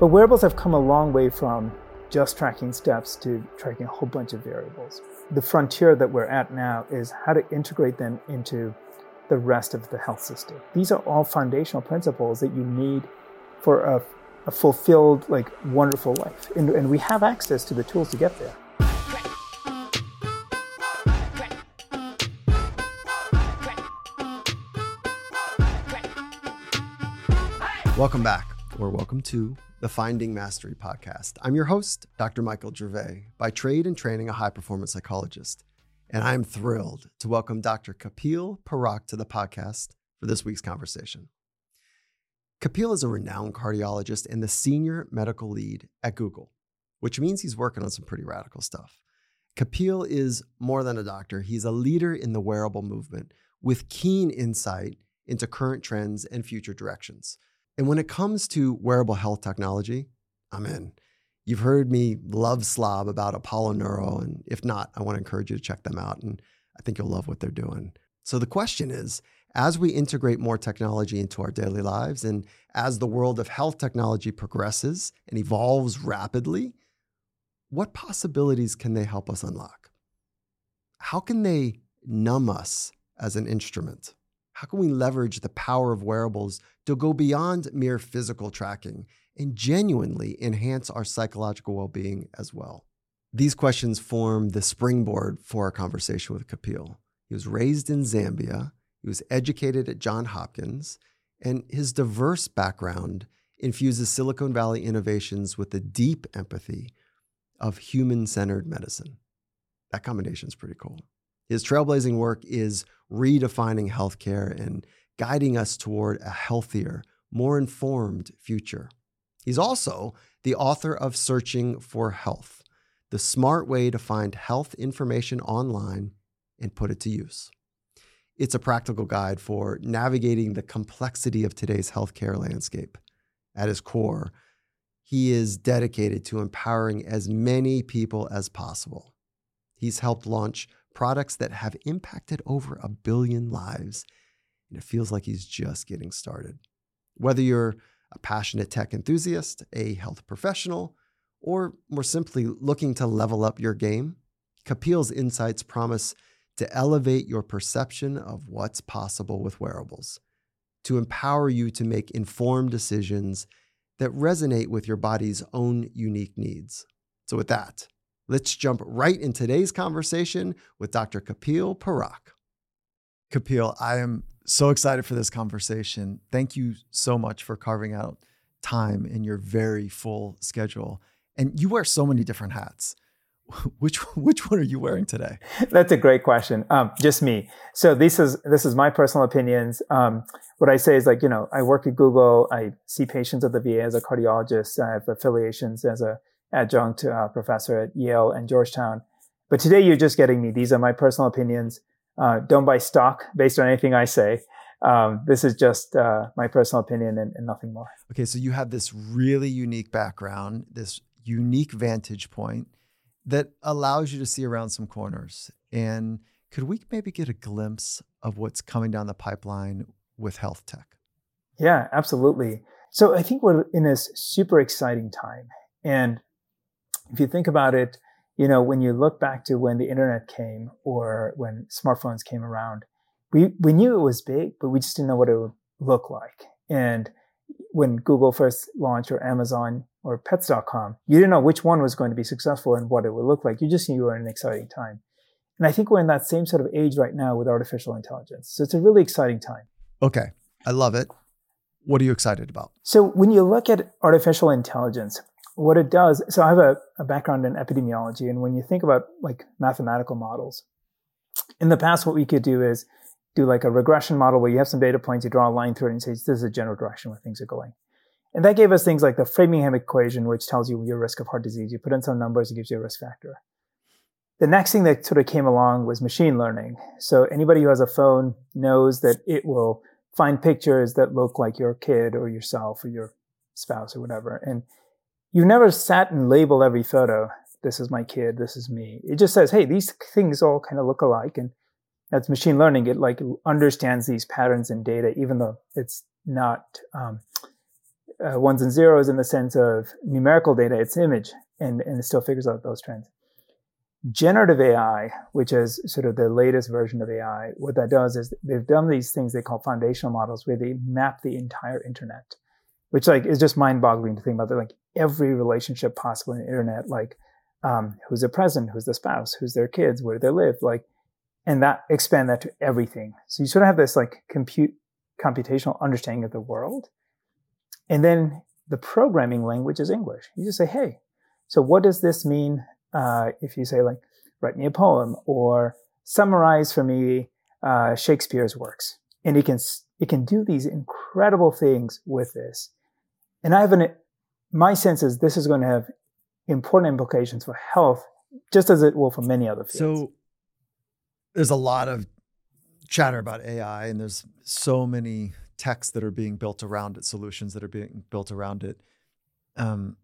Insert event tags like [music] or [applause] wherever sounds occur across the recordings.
But wearables have come a long way from just tracking steps to tracking a whole bunch of variables. The frontier that we're at now is how to integrate them into the rest of the health system. These are all foundational principles that you need for a, a fulfilled, like wonderful life. And, and we have access to the tools to get there. Welcome back, or welcome to the Finding Mastery podcast. I'm your host, Dr. Michael Gervais, by trade and training a high performance psychologist. And I'm thrilled to welcome Dr. Kapil Parakh to the podcast for this week's conversation. Kapil is a renowned cardiologist and the senior medical lead at Google, which means he's working on some pretty radical stuff. Kapil is more than a doctor, he's a leader in the wearable movement with keen insight into current trends and future directions. And when it comes to wearable health technology, I'm in. You've heard me love slob about Apollo Neuro, and if not, I want to encourage you to check them out. And I think you'll love what they're doing. So the question is as we integrate more technology into our daily lives, and as the world of health technology progresses and evolves rapidly, what possibilities can they help us unlock? How can they numb us as an instrument? How can we leverage the power of wearables to go beyond mere physical tracking and genuinely enhance our psychological well being as well? These questions form the springboard for our conversation with Kapil. He was raised in Zambia, he was educated at Johns Hopkins, and his diverse background infuses Silicon Valley innovations with the deep empathy of human centered medicine. That combination is pretty cool. His trailblazing work is redefining healthcare and guiding us toward a healthier, more informed future. He's also the author of Searching for Health, the smart way to find health information online and put it to use. It's a practical guide for navigating the complexity of today's healthcare landscape. At his core, he is dedicated to empowering as many people as possible. He's helped launch products that have impacted over a billion lives. And it feels like he's just getting started. Whether you're a passionate tech enthusiast, a health professional, or more simply looking to level up your game, Kapil's insights promise to elevate your perception of what's possible with wearables, to empower you to make informed decisions that resonate with your body's own unique needs. So, with that, Let's jump right in today's conversation with Dr. Kapil Parakh. Kapil, I am so excited for this conversation. Thank you so much for carving out time in your very full schedule. And you wear so many different hats. [laughs] Which which one are you wearing today? [laughs] That's a great question. Um, just me. So this is this is my personal opinions. Um, what I say is like you know I work at Google. I see patients at the VA as a cardiologist. I have affiliations as a adjunct uh, professor at Yale and Georgetown. But today you're just getting me. These are my personal opinions. Uh, don't buy stock based on anything I say. Um, this is just uh, my personal opinion and, and, nothing more. Okay, so you have this really unique background, this unique vantage point that allows you to see around some corners. And could we maybe get a glimpse of what's coming down the pipeline with health tech? Yeah, absolutely. So I think we're in this super exciting time. And if you think about it, you know, when you look back to when the internet came or when smartphones came around, we, we knew it was big, but we just didn't know what it would look like. And when Google first launched or Amazon or pets.com, you didn't know which one was going to be successful and what it would look like. You just knew you were in an exciting time. And I think we're in that same sort of age right now with artificial intelligence. So it's a really exciting time. Okay. I love it. What are you excited about? So when you look at artificial intelligence, what it does, so I have a, a background in epidemiology, and when you think about like mathematical models, in the past, what we could do is do like a regression model where you have some data points, you draw a line through it and say, this is a general direction where things are going. And that gave us things like the Framingham equation, which tells you your risk of heart disease. You put in some numbers, it gives you a risk factor. The next thing that sort of came along was machine learning. So anybody who has a phone knows that it will find pictures that look like your kid or yourself or your spouse or whatever. And you never sat and labeled every photo. This is my kid. This is me. It just says, hey, these things all kind of look alike. And that's machine learning. It like understands these patterns in data, even though it's not, um, uh, ones and zeros in the sense of numerical data, it's image, and, and it still figures out those trends. Generative AI, which is sort of the latest version of AI, what that does is they've done these things they call foundational models where they map the entire internet, which like is just mind-boggling to think about. They're like every relationship possible in the internet, like um, who's the president, who's the spouse, who's their kids, where they live, like, and that expand that to everything. So you sort of have this like compute computational understanding of the world. And then the programming language is English. You just say, hey, so what does this mean uh, if you say, like, write me a poem or summarize for me uh, Shakespeare's works? And it can, it can do these incredible things with this. And I have an, my sense is this is going to have important implications for health, just as it will for many other fields. So there's a lot of chatter about AI, and there's so many texts that are being built around it, solutions that are being built around it. Um,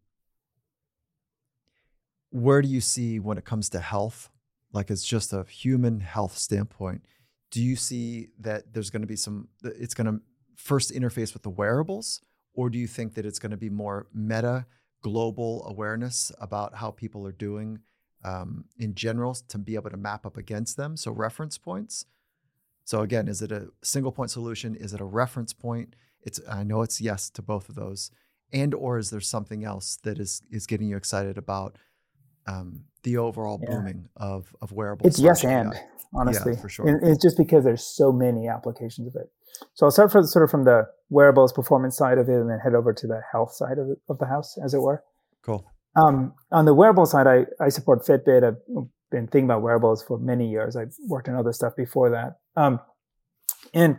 where do you see when it comes to health, like it's just a human health standpoint? Do you see that there's going to be some? It's going to first interface with the wearables, or do you think that it's going to be more meta, global awareness about how people are doing um, in general to be able to map up against them? So reference points. So again, is it a single point solution? Is it a reference point? It's I know it's yes to both of those. And or is there something else that is is getting you excited about um, the overall yeah. booming of of wearables? It's yes and honestly, yeah, for sure. And it's just because there's so many applications of it. So I'll start from sort of from the wearables performance side of it, and then head over to the health side of, of the house, as it were. Cool. Um, on the wearable side, I, I support Fitbit. I've been thinking about wearables for many years. I've worked on other stuff before that. Um, and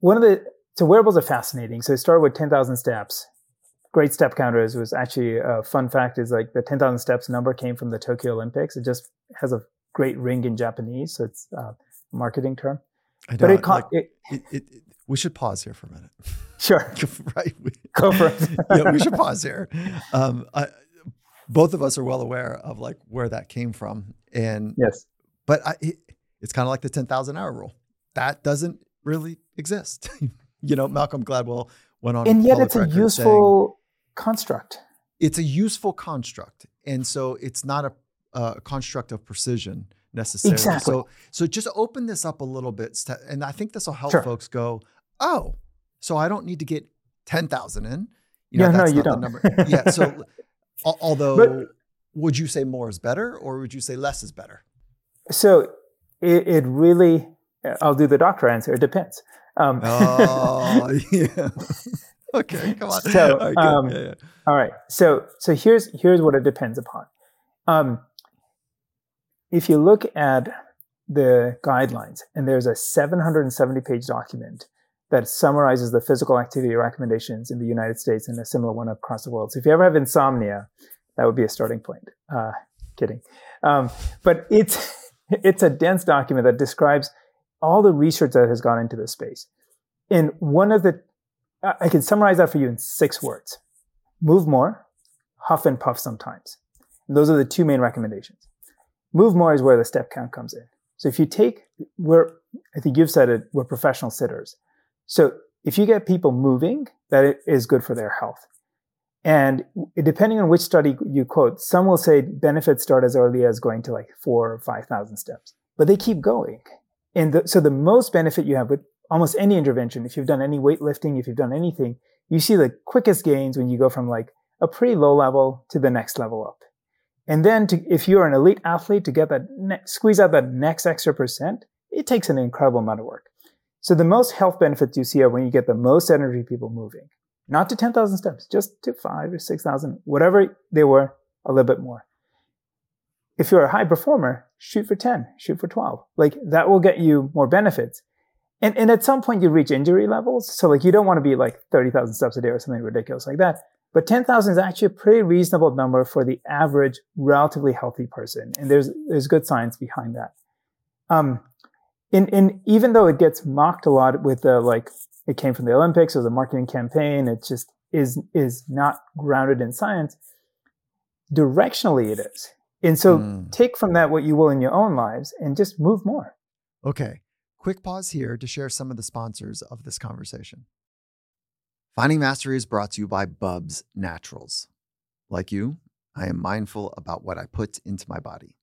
one of the, so wearables are fascinating. So it started with 10,000 steps. Great step counters was actually a fun fact is like the 10,000 steps number came from the Tokyo Olympics. It just has a great ring in Japanese. So it's a marketing term. I but it, like, it, it, it, we should pause here for a minute. [laughs] Sure. right. [laughs] Go for it. [laughs] yeah, we should pause here. Um, I, both of us are well aware of like where that came from, and yes, but I, it, it's kind of like the ten thousand hour rule. That doesn't really exist. you know, Malcolm Gladwell went on, and yet it's a useful construct. It's a useful construct, and so it's not a, a construct of precision necessarily. Exactly. So, so just open this up a little bit, and I think this will help sure. folks go, oh, so I don't need to get ten thousand in. You know, yeah, no, you don't. yeah. So [laughs] Although, but, would you say more is better, or would you say less is better? So it, it really, I'll do the doctor answer. It depends. Um, oh, [laughs] [laughs] yeah. okay, come on. So, all right, um, yeah, yeah. all right. So, so here's here's what it depends upon. Um, if you look at the guidelines, and there's a 770 page document that summarizes the physical activity recommendations in the United States and a similar one across the world. So if you ever have insomnia, that would be a starting point. Uh, kidding. Um, but it's, [laughs] it's a dense document that describes all the research that has gone into this space. And one of the, I can summarize that for you in six words. Move more, huff and puff sometimes. And those are the two main recommendations. Move more is where the step count comes in. So if you take, we're, I think you've said it, we're professional sitters. So if you get people moving, that is good for their health. And depending on which study you quote, some will say benefits start as early as going to like four or 5,000 steps, but they keep going. And the, so the most benefit you have with almost any intervention, if you've done any weightlifting, if you've done anything, you see the quickest gains when you go from like a pretty low level to the next level up. And then to, if you're an elite athlete to get that, ne- squeeze out that next extra percent, it takes an incredible amount of work. So the most health benefits you see are when you get the most energy people moving, not to 10,000 steps, just to five or 6,000, whatever they were, a little bit more. If you're a high performer, shoot for 10, shoot for 12. Like that will get you more benefits. And, and at some point you reach injury levels. So like you don't want to be like 30,000 steps a day or something ridiculous like that. But 10,000 is actually a pretty reasonable number for the average relatively healthy person. And there's, there's good science behind that. Um, and, and even though it gets mocked a lot with the like it came from the Olympics or the marketing campaign, it just is is not grounded in science. Directionally, it is. And so mm. take from that what you will in your own lives and just move more. Okay. Quick pause here to share some of the sponsors of this conversation. Finding Mastery is brought to you by Bubs Naturals. Like you, I am mindful about what I put into my body.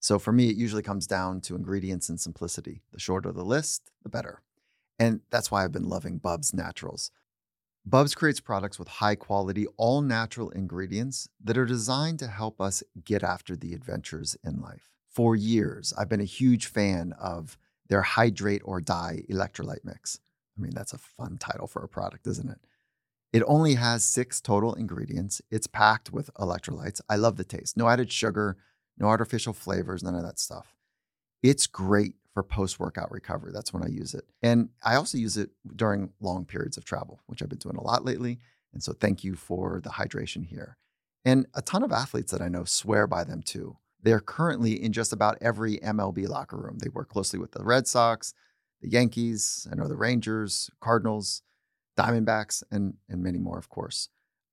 So for me, it usually comes down to ingredients and simplicity. The shorter the list, the better. And that's why I've been loving Bubs Naturals. Bubs creates products with high quality, all natural ingredients that are designed to help us get after the adventures in life. For years, I've been a huge fan of their Hydrate or Die electrolyte mix. I mean, that's a fun title for a product, isn't it? It only has six total ingredients. It's packed with electrolytes. I love the taste. No added sugar, no artificial flavors, none of that stuff. It's great for post workout recovery. That's when I use it. And I also use it during long periods of travel, which I've been doing a lot lately. And so thank you for the hydration here. And a ton of athletes that I know swear by them too. They're currently in just about every MLB locker room. They work closely with the Red Sox, the Yankees, I know the Rangers, Cardinals. Diamondbacks, and, and many more, of course.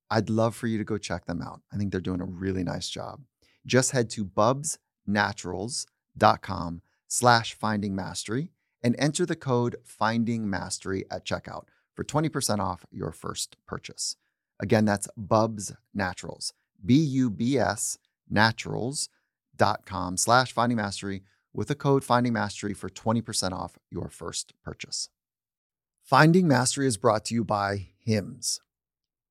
I'd love for you to go check them out. I think they're doing a really nice job. Just head to bubsnaturals.com slash finding mastery and enter the code finding mastery at checkout for 20% off your first purchase. Again, that's Bubs Naturals, B-U-B-S naturals.com slash finding mastery with the code finding mastery for 20% off your first purchase. Finding Mastery is brought to you by HIMS.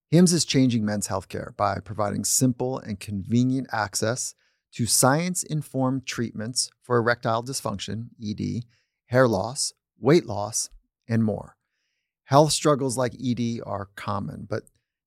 HIMS is changing men's healthcare by providing simple and convenient access to science informed treatments for erectile dysfunction, ED, hair loss, weight loss, and more. Health struggles like ED are common, but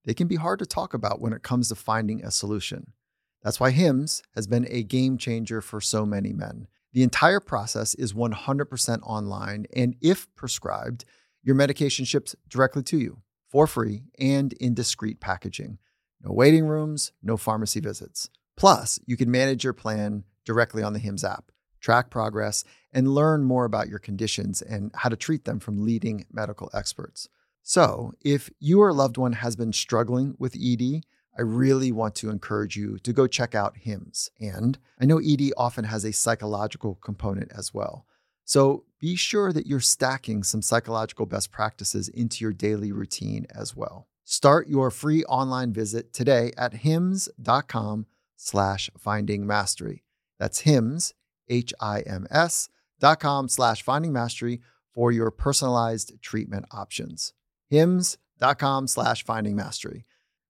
they can be hard to talk about when it comes to finding a solution. That's why HIMS has been a game changer for so many men. The entire process is 100% online, and if prescribed, your medication ships directly to you for free and in discreet packaging. No waiting rooms, no pharmacy visits. Plus, you can manage your plan directly on the HIMS app, track progress, and learn more about your conditions and how to treat them from leading medical experts. So, if your loved one has been struggling with ED, I really want to encourage you to go check out HIMS. And I know ED often has a psychological component as well. So be sure that you're stacking some psychological best practices into your daily routine as well. Start your free online visit today at hims.com slash finding mastery. That's hims, H-I-M-S dot com slash finding mastery for your personalized treatment options. hims.com slash finding mastery.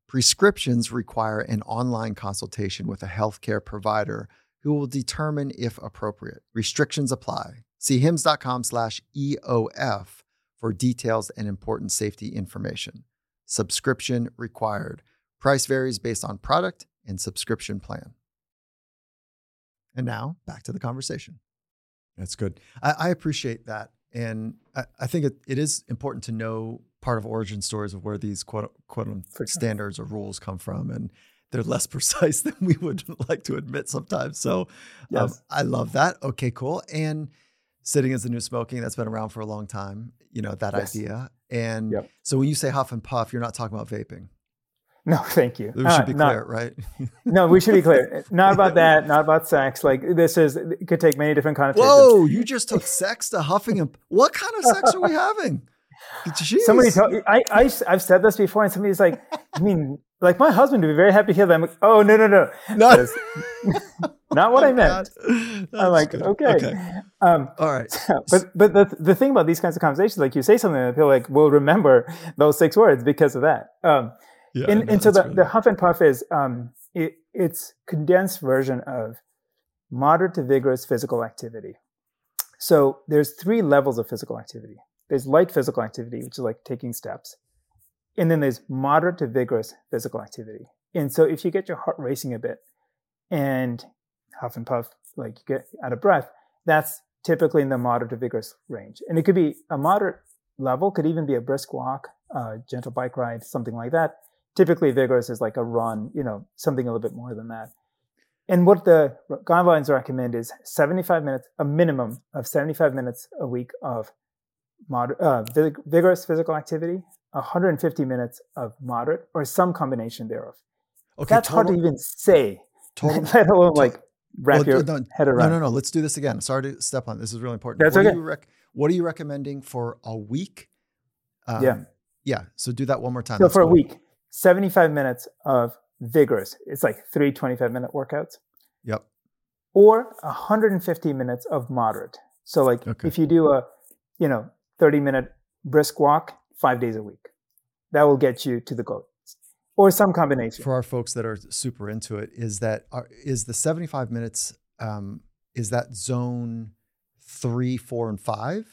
Prescriptions require an online consultation with a healthcare provider who will determine if appropriate. Restrictions apply. See hims.com slash EOF for details and important safety information. Subscription required. Price varies based on product and subscription plan. And now back to the conversation. That's good. I, I appreciate that. And I, I think it, it is important to know part of origin stories of where these quote, quote sure. standards or rules come from. And they're less [laughs] precise than we would [laughs] like to admit sometimes. So um, yes. um, I love that. Okay, cool. And sitting is the new smoking. That's been around for a long time. You know that yes. idea. And yep. so when you say huff and puff, you're not talking about vaping. No, [laughs] thank you. We should be clear, not, right? no, we should be clear. [laughs] Not about that. Not about sex. Like this is it could take many different connotations. Whoa! You just took sex to huffing and what kind of sex are we [laughs] having? Jeez. Somebody told I, I I've said this before, and somebody's like, I mean, like my husband would be very happy to hear that. I'm like, oh no no no, no, not what oh, I [laughs] meant. I'm like, good. okay, okay. Um, all right. So, [laughs] but but the the thing about these kinds of conversations, like you say something, and people like will remember those six words because of that. Um, yeah, and, and so the, really... the huff and puff is um, it, it's condensed version of moderate to vigorous physical activity. So there's three levels of physical activity. There's light physical activity, which is like taking steps. And then there's moderate to vigorous physical activity. And so if you get your heart racing a bit and huff and puff, like you get out of breath, that's typically in the moderate to vigorous range. And it could be a moderate level, could even be a brisk walk, a gentle bike ride, something like that. Typically vigorous is like a run, you know, something a little bit more than that. And what the guidelines recommend is 75 minutes, a minimum of 75 minutes a week of moder- uh, vigorous physical activity, 150 minutes of moderate, or some combination thereof. Okay, That's total, hard to even say, [laughs] total, let alone like wrap well, your no, head around. No, no, no. Let's do this again. Sorry to step on. This is really important. That's what okay. Are rec- what are you recommending for a week? Um, yeah. Yeah. So do that one more time. So That's for a week, 75 minutes of vigorous. It's like three 25 minute workouts Yep. or 150 minutes of moderate. So like Okay. if you do a, you know, 30 minute brisk walk five days a week, that will get you to the goal or some combination. For our folks that are super into it, is that are, is the 75 minutes, um, is that zone three, four, and five?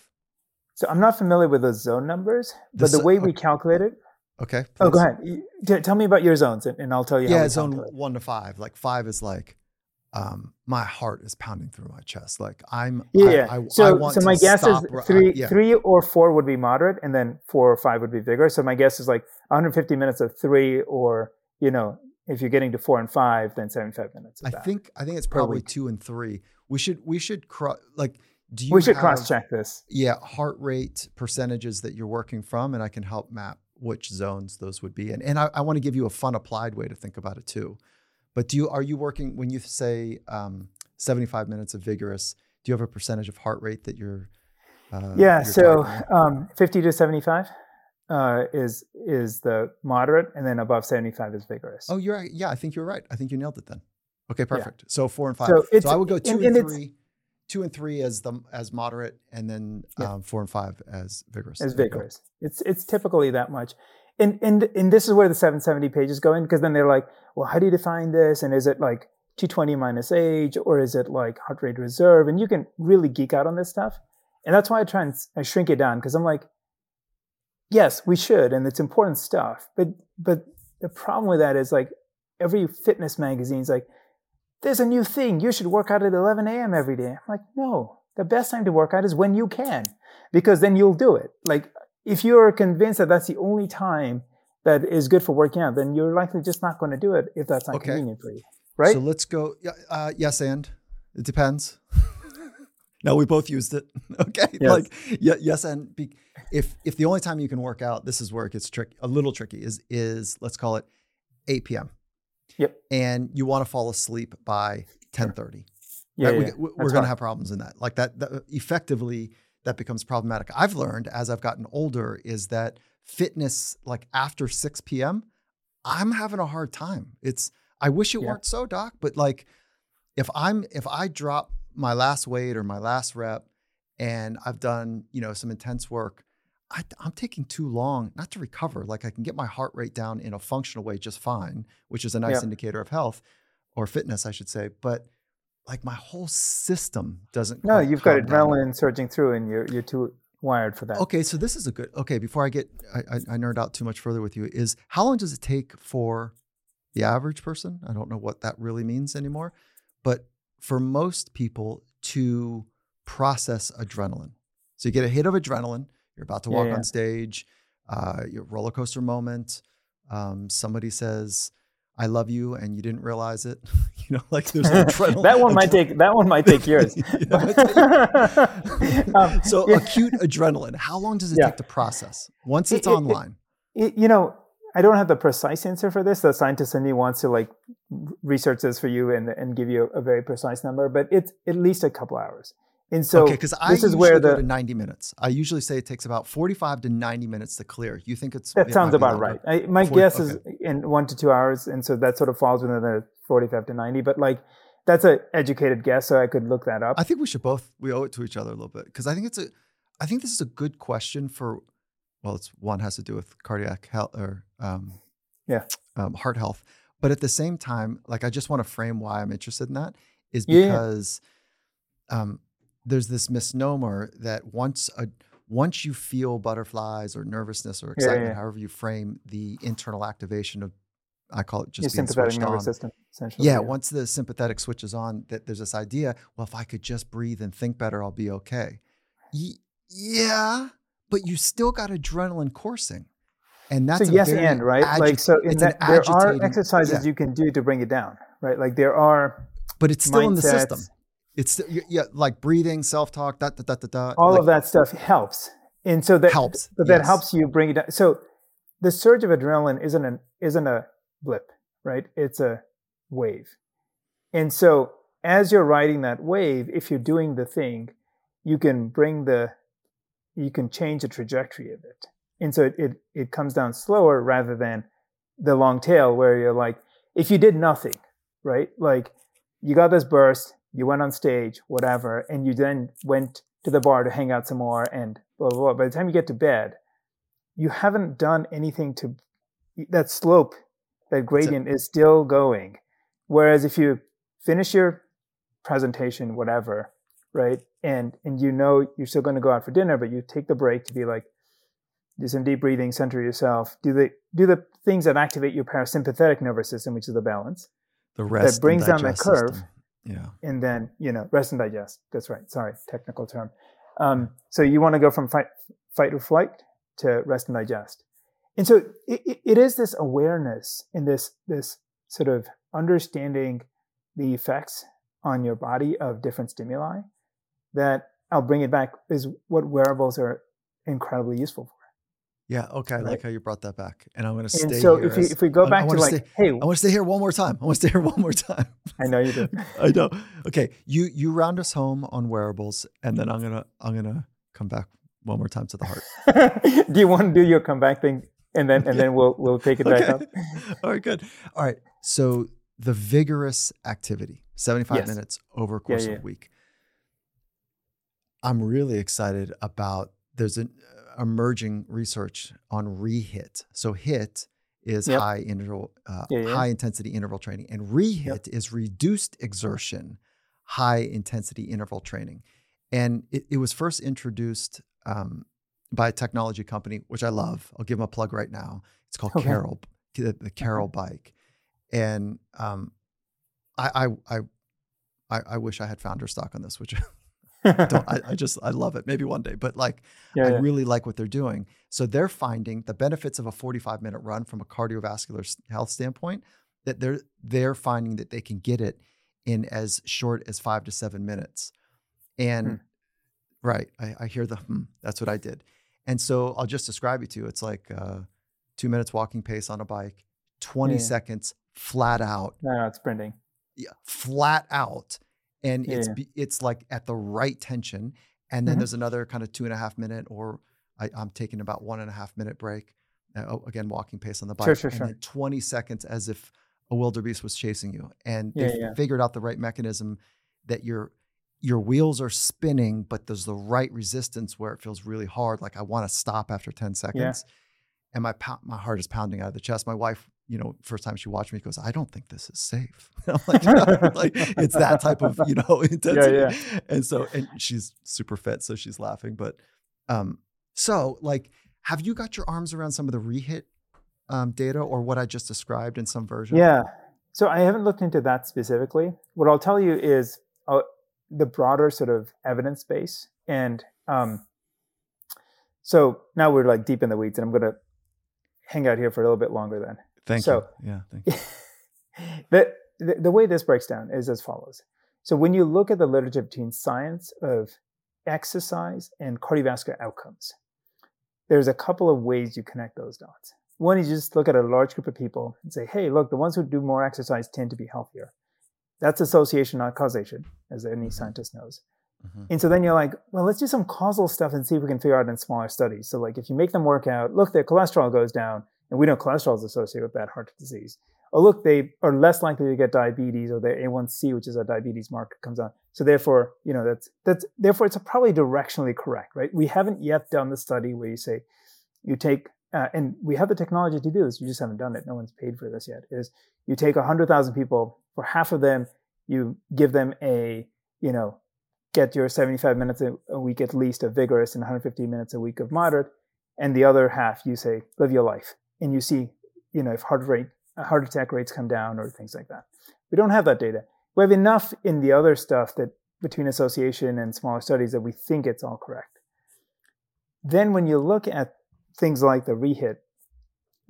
So I'm not familiar with those zone numbers, but This- the way we okay. calculate it. Okay. Oh, go ahead. You- t- tell me about your zones, and, and I'll tell you. how Yeah, we zone one to five. Like five is like, um, my heart is pounding through my chest. Like I'm, Yeah. I. I, so, I want so my guess is I- three, yeah. three or four would be moderate, and then four or five would be vigorous. So my guess is like 150 minutes of three, or you know, if you're getting to four and five, then 75 minutes. Of I that. think I think it's probably two and three. We should we should cro- like do you we should cross check this. Yeah, heart rate percentages that you're working from, and I can help map which zones those would be. And and I, I want to give you a fun applied way to think about it too. But do you are you working when you say um, 75 minutes of vigorous? Do you have a percentage of heart rate that you're? Uh, yeah. you're So um, 50 to 75 uh, is is the moderate, and then above 75 is vigorous. oh, you're right. Yeah, I think you're right. I think you nailed it then. Okay, perfect. So four and five. So So, I would go two and- and, and three, two and three as the as moderate, and then Yeah. um, four and five as vigorous. as vigorous. It's it's typically that much. And and and this is where the 770 pages go in because then they're like, well, how do you define this? And is it like 220 minus age or is it like heart rate reserve? And you can really geek out on this stuff. And that's why I try and I shrink it down because I'm like, yes, we should, and it's important stuff. But but the problem with that is like every fitness magazine's like, there's a new thing. You should work out at 11 a.m. every day. I'm like, no, the best time to work out is when you can, because then you'll do it. Like if you're convinced that that's the only time that is good for working out, then you're likely just not going to do it if that's not Okay. convenient for you, right? So let's go. Uh, yes, and it depends. [laughs] no, we both used it. [laughs] okay, Yes. like yeah, yes, and be, if if the only time you can work out, this is where it gets tricky, a little tricky. Is is let's call it 8 p.m. Yep. And you want to fall asleep by 10:30. yeah, right? yeah, we, we're going to have problems in that. Like that, that effectively that becomes problematic. I've learned as I've gotten older is that fitness like after 6 p.m. I'm having a hard time. It's I wish it Yeah. weren't so, doc, but like if I'm if I drop my last weight or my last rep and I've done, you know, some intense work, I, I'm taking too long not to recover. Like I can get my heart rate down in a functional way just fine, which is a nice Yeah. indicator of health or fitness, I should say. But like my whole system doesn't. No, you've got calm down. adrenaline surging through, and you're you're too wired for that. Okay, so this is a good. Okay, before I get I, I, I nerd out too much further with you, is how long does it take for the average person? I don't know what that really means anymore, but for most people to process adrenaline. So you get a hit of adrenaline. You're about to Yeah, walk yeah. on stage. Uh, your roller coaster moment. Um, somebody says, "I love you," and you didn't realize it. [laughs] you know, like there's [laughs] adrenaline. that one [laughs] might take that one might take years. Um, so yeah. acute adrenaline. How long does it Yeah. take to process once It- it's it- it- online? You know, I don't have the precise answer for this. The scientist in me wants to like research this for you and and give you a, a very precise number, but it's at least a couple hours. And so okay, because I this is where the to 90 minutes. I usually say it takes about 45 to 90 minutes to clear. You think it's that it sounds about longer? right. I, my Forty- guess is in one to two hours, and so that sort of falls within the forty-five to ninety. But like that's an educated guess, so I could look that up. I think we should both we owe it to each other a little bit because I think it's a I think this is a good question for well, it's one has to do with cardiac health or um, Yeah. um, heart health, but at the same time, like I just want to frame why I'm interested in that is Yeah. because um, there's this misnomer that once a once you feel butterflies or nervousness or excitement, yeah. however you frame the internal activation of I call it Your just being sympathetic switched nervous on. system, essentially. Yeah, once the sympathetic switches on, that there's this idea. Well, if I could just breathe and think better, I'll be okay. Ye- yeah, but you still got adrenaline coursing, and that's so a yes and right agi- like so in that there are exercises yeah. you can do to bring it down right like there are but it's still in the system. It's yeah, like breathing, self talk, da da da da da. all like, of that stuff helps and so that Helps, but that yes. helps you bring it down so the surge of adrenaline isn't an isn't a blip right it's a wave and so as you're riding that wave if you're doing the thing you can bring the you can change the trajectory of it And so it, it, it comes down slower rather than the long tail where you're like, if you did nothing, right? Like you got this burst, you went on stage, whatever, and you then went to the bar to hang out some more and blah, blah, blah. By the time you get to bed, you haven't done anything to that slope, that gradient is still going. Whereas if you finish your presentation, whatever, right, and and you know you're still going to go out for dinner, but you take the break to be like, do some deep breathing, center yourself, do the do the things that activate your parasympathetic nervous system, which is the balance. The rest that brings down the curve. System. Yeah. And then, you know, rest and digest. That's right. Sorry, technical term. Um, so you want to go from fight, fight or flight to rest and digest. And so it, it is this awareness and this, this sort of understanding the effects on your body of different stimuli that I'll bring it back is what wearables are incredibly useful for. Yeah. Okay. Right? I like how you brought that back, and I'm going to stay. And so if, we, as, if we go back to like, stay, hey, I want to stay here one more time. I want to stay here one more time. I know you do. [laughs] I know. Okay. You you round us home on wearables, and then I'm gonna I'm gonna come back one more time to the heart. [laughs] do you want to do your comeback thing, and then and [laughs] then we'll we'll take it back up. All right. Good. All right. So the vigorous activity, 75 yes. minutes over course yeah, yeah. of a week. I'm really excited about. There's an emerging research on rehit. So HIIT is yep. high interval, uh, yeah, yeah. high intensity interval training, and rehit yep. is reduced exertion, high intensity interval training. And it, it was first introduced um, by a technology company, which I love. I'll give them a plug right now. It's called okay. Carol, the, the Carol okay. bike. And um, I, I, I, I wish I had founder stock on this, which [laughs] I, [laughs] I, I, just I love it. Maybe one day, but like yeah, I yeah. really like what they're doing. So they're finding the benefits of a 45 minute run from a cardiovascular health standpoint. That they're they're finding that they can get it in as short as five to seven minutes. And hmm. right, I, I, hear the hmm, that's what I did. And so I'll just describe it to you. It's like uh, two minutes walking pace on a bike, 20 yeah. seconds flat out. No, no, it's sprinting. Yeah, flat out and yeah, it's yeah. it's like at the right tension. And then mm-hmm. there's another kind of two and a half minute, or I, am taking about one and a half minute break. Uh, oh, again, walking pace on the bike, sure, sure, and sure. then 20 seconds as if a wildebeest was chasing you. And yeah, they figured out the right mechanism that your your wheels are spinning, but there's the right resistance where it feels really hard. Like I want to stop after 10 seconds. And my my heart is pounding out of the chest. My wife you know, first time she watched me, goes, I don't think this is safe. [laughs] like, [laughs] like, it's that type of, you know, [laughs] intensity. Yeah, yeah. And so, and she's super fit, so she's laughing. But um, so like, have you got your arms around some of the rehit um, data or what I just described in some version? Yeah. So I haven't looked into that specifically. What I'll tell you is uh, the broader sort of evidence base. And um, so now we're like deep in the weeds, and I'm going to hang out here for a little bit longer then. Thank so, you. Yeah, thank you. [laughs] the, the, the way this breaks down is as follows. So when you look at the literature between science of exercise and cardiovascular outcomes, there's a couple of ways you connect those dots. One is you just look at a large group of people and say, hey, look, the ones who do more exercise tend to be healthier. That's association, not causation, as any scientist knows. Mm-hmm. And so then you're like, well, let's do some causal stuff and see if we can figure out in smaller studies. So like if you make them work out, look, their cholesterol goes down, and we know cholesterol is associated with bad heart disease. Oh, look, they are less likely to get diabetes, or their A1C, which is a diabetes marker, comes on. So therefore, you know, that's that's therefore it's probably directionally correct, right? We haven't yet done the study where you say you take uh, and we have the technology to do this. You just haven't done it. No one's paid for this yet. Is you take hundred thousand people, for half of them, you give them a you know get your 75 minutes a week at least of vigorous and 150 minutes a week of moderate, and the other half you say live your life and you see, you know, if heart rate, uh, heart attack rates come down or things like that. We don't have that data. We have enough in the other stuff that between association and smaller studies that we think it's all correct. Then when you look at things like the rehit,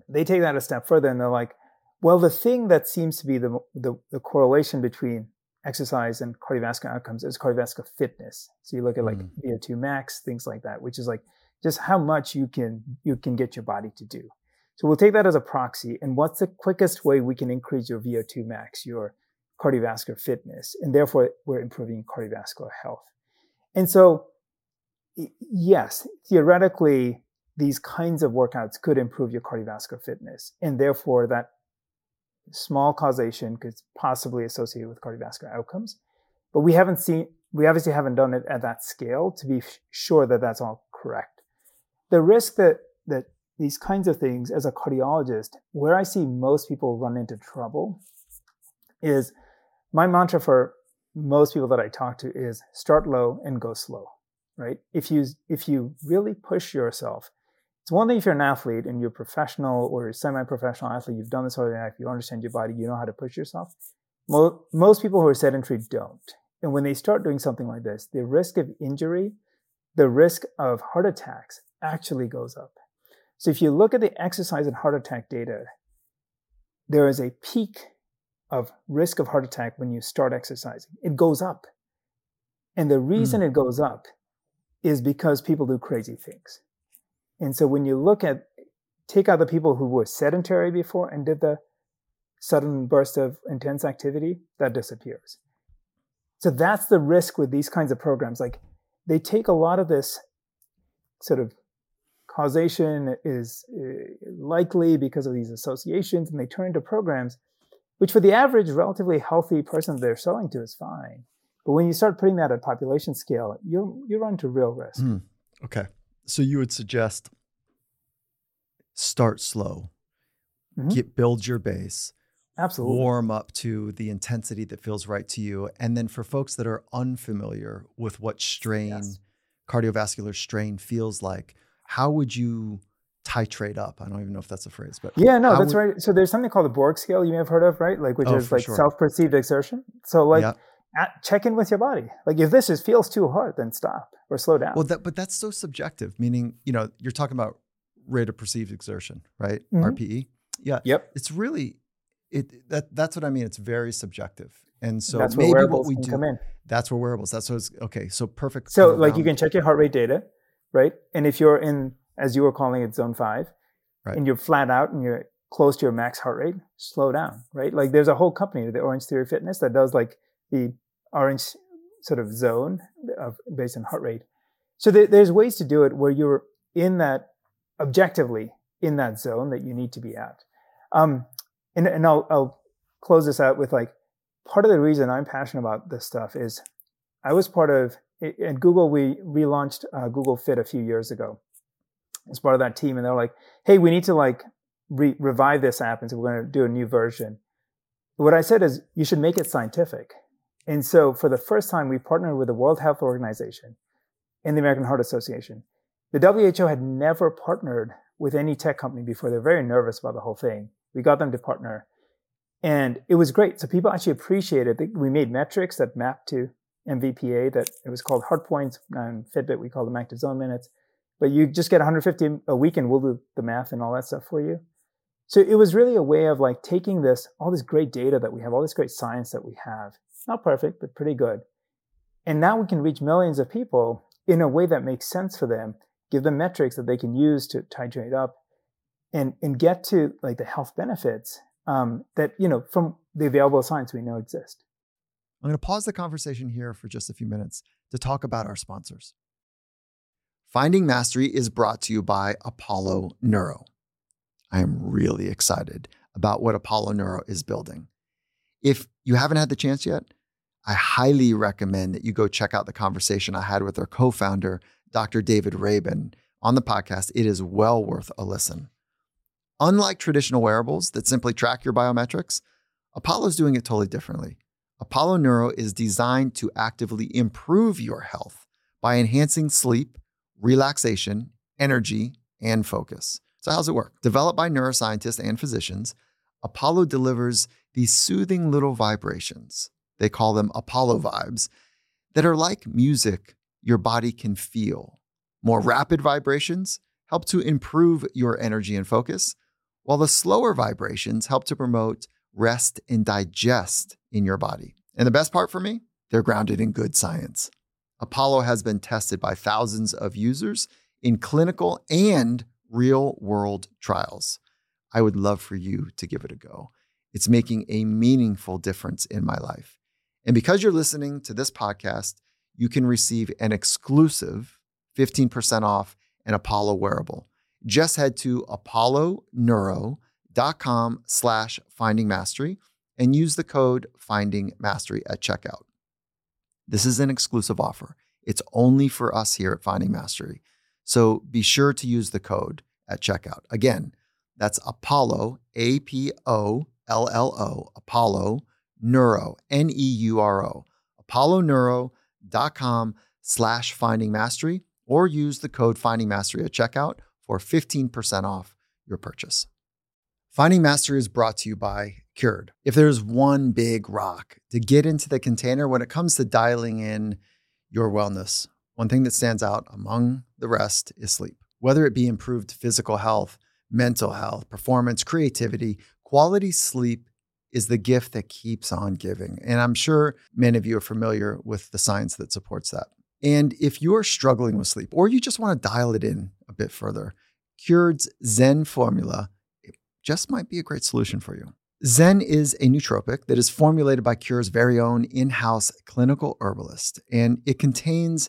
they take that a step further and they're like, well, the thing that seems to be the, the, the correlation between exercise and cardiovascular outcomes is cardiovascular fitness. So you look at like mm. VO2 max, things like that, which is like just how much you can you can get your body to do. So we'll take that as a proxy. And what's the quickest way we can increase your VO2 max, your cardiovascular fitness, and therefore we're improving cardiovascular health. And so, yes, theoretically, these kinds of workouts could improve your cardiovascular fitness. And therefore, that small causation could possibly associate with cardiovascular outcomes. But we haven't seen, we obviously haven't done it at that scale to be sure that that's all correct. The risk that, that these kinds of things as a cardiologist, where I see most people run into trouble is my mantra for most people that I talk to is start low and go slow, right? If you, if you really push yourself, it's one thing if you're an athlete and you're professional or a semi-professional athlete, you've done this all your life, you understand your body, you know how to push yourself. Most people who are sedentary don't. And when they start doing something like this, the risk of injury, the risk of heart attacks actually goes up. So if you look at the exercise and heart attack data, there is a peak of risk of heart attack when you start exercising. It goes up. And the reason mm. it goes up is because people do crazy things. And so when you look at, take out the people who were sedentary before and did the sudden burst of intense activity, that disappears. So that's the risk with these kinds of programs. Like they take a lot of this sort of causation is uh, likely because of these associations and they turn into programs which for the average relatively healthy person they're selling to is fine. But when you start putting that at population scale, you you run to real risk. Mm, okay. So you would suggest start slow. Mm-hmm. Get build your base. Absolutely. Warm up to the intensity that feels right to you. And then for folks that are unfamiliar with what strain, yes. cardiovascular strain feels like, how would you titrate up. I don't even know if that's a phrase, but yeah, no, that's would... right. So there's something called the Borg scale you may have heard of, right? Like which oh, is like sure. self-perceived exertion. So like yep. at, check in with your body. Like if this is feels too hard, then stop or slow down. Well, that but that's so subjective. Meaning, you know, you're talking about rate of perceived exertion, right? Mm-hmm. RPE. Yeah. Yep. It's really it that that's what I mean. It's very subjective. And so that's maybe what we do. That's where wearables. That's what's okay. So perfect. So like you can check your heart rate data, right? And if you're in as you were calling it, zone five, right. and you're flat out and you're close to your max heart rate, slow down, right? Like there's a whole company, the Orangetheory Fitness, that does like the orange sort of zone of based on heart rate. So th- there's ways to do it where you're in that objectively in that zone that you need to be at. Um, and, and I'll, I'll close this out with like part of the reason I'm passionate about this stuff is I was part of at Google. We relaunched uh, Google Fit a few years ago, as part of that team, and they're like, "Hey, we need to like re- revive this app, and so we're going to do a new version." What I said is, you should make it scientific. And so, for the first time, we partnered with the World Health Organization and the American Heart Association. The WHO had never partnered with any tech company before. They're very nervous about the whole thing. We got them to partner, and it was great. So people actually appreciated that we made metrics that mapped to MVPA. That it was called Heart Points on Fitbit. We call them active zone minutes but you just get 150 a week and we'll do the math and all that stuff for you. So it was really a way of like taking this, all this great data that we have, all this great science that we have, not perfect, but pretty good. And now we can reach millions of people in a way that makes sense for them, give them metrics that they can use to titrate up and, and get to like the health benefits um, that, you know, from the available science we know exist. I'm going to pause the conversation here for just a few minutes to talk about our sponsors. Finding Mastery is brought to you by Apollo Neuro. I am really excited about what Apollo Neuro is building. If you haven't had the chance yet, I highly recommend that you go check out the conversation I had with their co founder, Dr. David Rabin, on the podcast. It is well worth a listen. Unlike traditional wearables that simply track your biometrics, Apollo is doing it totally differently. Apollo Neuro is designed to actively improve your health by enhancing sleep relaxation, energy, and focus. So, how's it work? Developed by neuroscientists and physicians, Apollo delivers these soothing little vibrations. They call them Apollo vibes that are like music your body can feel. More rapid vibrations help to improve your energy and focus, while the slower vibrations help to promote rest and digest in your body. And the best part for me, they're grounded in good science. Apollo has been tested by thousands of users in clinical and real world trials. I would love for you to give it a go. It's making a meaningful difference in my life. And because you're listening to this podcast, you can receive an exclusive 15% off an Apollo wearable. Just head to apolloneuro.com slash finding mastery and use the code finding mastery at checkout. This is an exclusive offer. It's only for us here at Finding Mastery. So be sure to use the code at checkout. Again, that's Apollo, A P O L L O, Apollo Neuro, N E U R O, apolloneuro.com slash finding mastery, or use the code finding mastery at checkout for 15% off your purchase. Finding Mastery is brought to you by Cured. If there's one big rock to get into the container when it comes to dialing in your wellness, one thing that stands out among the rest is sleep. Whether it be improved physical health, mental health, performance, creativity, quality sleep is the gift that keeps on giving. And I'm sure many of you are familiar with the science that supports that. And if you're struggling with sleep or you just want to dial it in a bit further, Cured's Zen formula just might be a great solution for you. Zen is a nootropic that is formulated by Cure's very own in house clinical herbalist, and it contains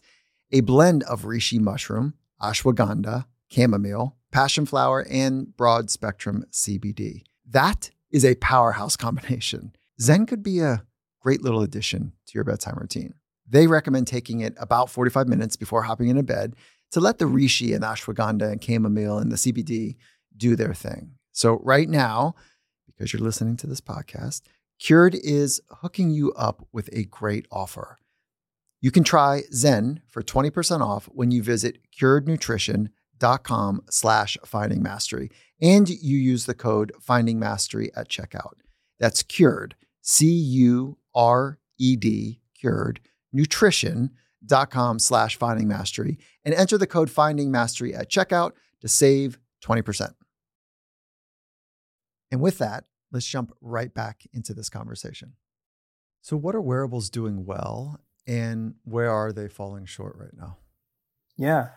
a blend of reishi mushroom, ashwagandha, chamomile, passion flower, and broad spectrum CBD. That is a powerhouse combination. Zen could be a great little addition to your bedtime routine. They recommend taking it about 45 minutes before hopping into bed to let the reishi and ashwagandha and chamomile and the CBD do their thing. So, right now, because you're listening to this podcast, Cured is hooking you up with a great offer. You can try Zen for 20% off when you visit curednutrition.com slash finding mastery and you use the code finding mastery at checkout. That's cured, C U R E D, cured nutrition.com slash finding mastery and enter the code finding mastery at checkout to save 20%. And with that, let's jump right back into this conversation. So, what are wearables doing well and where are they falling short right now? Yeah.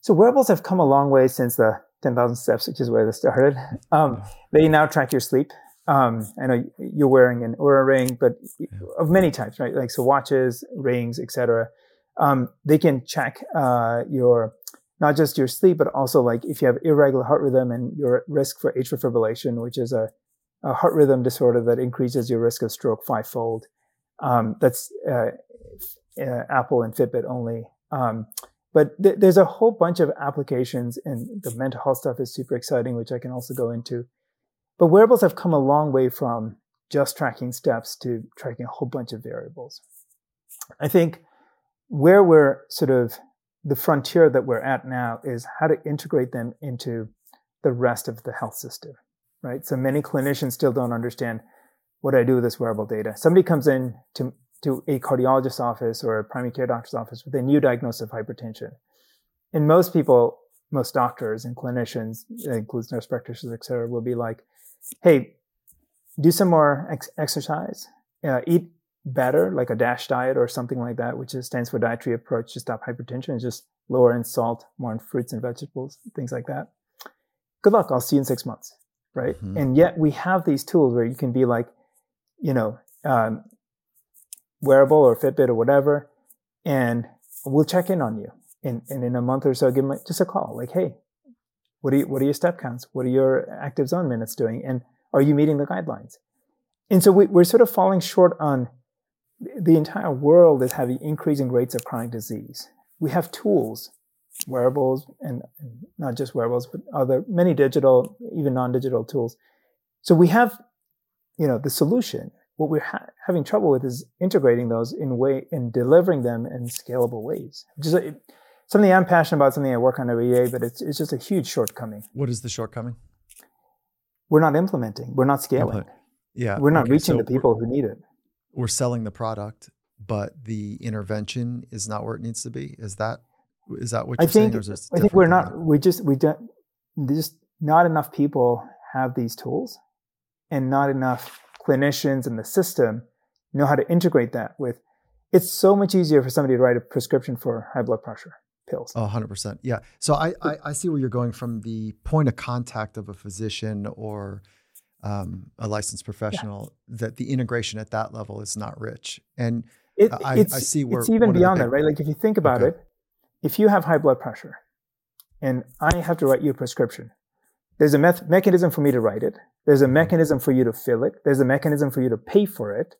So, wearables have come a long way since the 10,000 steps, which is where this started. [laughs] Um, they now track your sleep. Um, I know you're wearing an Oura ring, but of many types, right? Like so, watches, rings, etc. Um, they can check uh, your not just your sleep, but also like if you have irregular heart rhythm and you're at risk for atrial fibrillation, which is a, a heart rhythm disorder that increases your risk of stroke fivefold. Um, that's uh, uh, Apple and Fitbit only. Um, but th- there's a whole bunch of applications, and the mental health stuff is super exciting, which I can also go into. But wearables have come a long way from just tracking steps to tracking a whole bunch of variables. I think where we're sort of the frontier that we're at now is how to integrate them into the rest of the health system, right? So many clinicians still don't understand what do I do with this wearable data. Somebody comes in to, to a cardiologist's office or a primary care doctor's office with a new diagnosis of hypertension. And most people, most doctors and clinicians, includes nurse practitioners, et cetera, will be like, hey, do some more ex- exercise, uh, eat better, like a DASH diet or something like that, which is, stands for dietary approach to stop hypertension. It's just lower in salt, more in fruits and vegetables, things like that. Good luck. I'll see you in six months. Right. Mm-hmm. And yet we have these tools where you can be like, you know, um, wearable or Fitbit or whatever, and we'll check in on you. And, and in a month or so, give me just a call. Like, hey, what are you, what are your step counts? What are your active zone minutes doing? And are you meeting the guidelines? And so we, we're sort of falling short on the entire world is having increasing rates of chronic disease. We have tools, wearables, and not just wearables, but other many digital, even non-digital tools. So we have, you know, the solution. What we're ha- having trouble with is integrating those in way in delivering them in scalable ways. Just something I'm passionate about, something I work on every day, but it's it's just a huge shortcoming. What is the shortcoming? We're not implementing. We're not scaling. Yeah, we're not okay, reaching so the people who need it we're selling the product, but the intervention is not where it needs to be. Is that is that what you're I think, saying? I think we're not. We just we don't. Just not enough people have these tools, and not enough clinicians in the system know how to integrate that with. It's so much easier for somebody to write a prescription for high blood pressure pills. Oh, 100%. Yeah. So I, I, I see where you're going from the point of contact of a physician or um, a licensed professional yeah. that the integration at that level is not rich. And it, I, I, see where it's even beyond that, right? Like if you think about okay. it, if you have high blood pressure and I have to write you a prescription. There's a me- mechanism for me to write it. There's a mechanism for you to fill it. There's a mechanism for you to pay for it.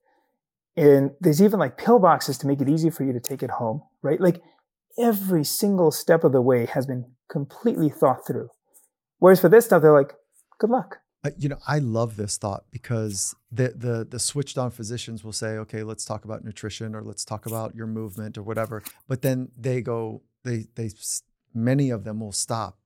And there's even like pill boxes to make it easy for you to take it home, right? Like every single step of the way has been completely thought through. Whereas for this stuff, they're like, good luck. Uh, you know, I love this thought because the the the switched on physicians will say, okay, let's talk about nutrition or let's talk about your movement or whatever. But then they go, they they many of them will stop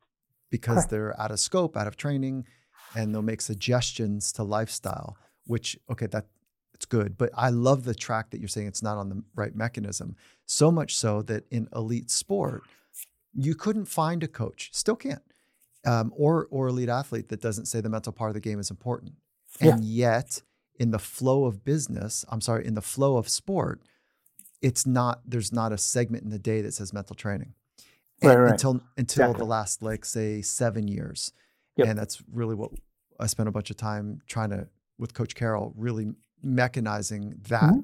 because they're out of scope, out of training, and they'll make suggestions to lifestyle. Which okay, that it's good, but I love the track that you're saying it's not on the right mechanism. So much so that in elite sport, you couldn't find a coach, still can't um, or or elite athlete that doesn't say the mental part of the game is important. And yeah. yet, in the flow of business, I'm sorry, in the flow of sport, it's not. There's not a segment in the day that says mental training. Right, right. Until until exactly. the last like say seven years, yep. and that's really what I spent a bunch of time trying to with Coach Carroll, really mechanizing that mm-hmm.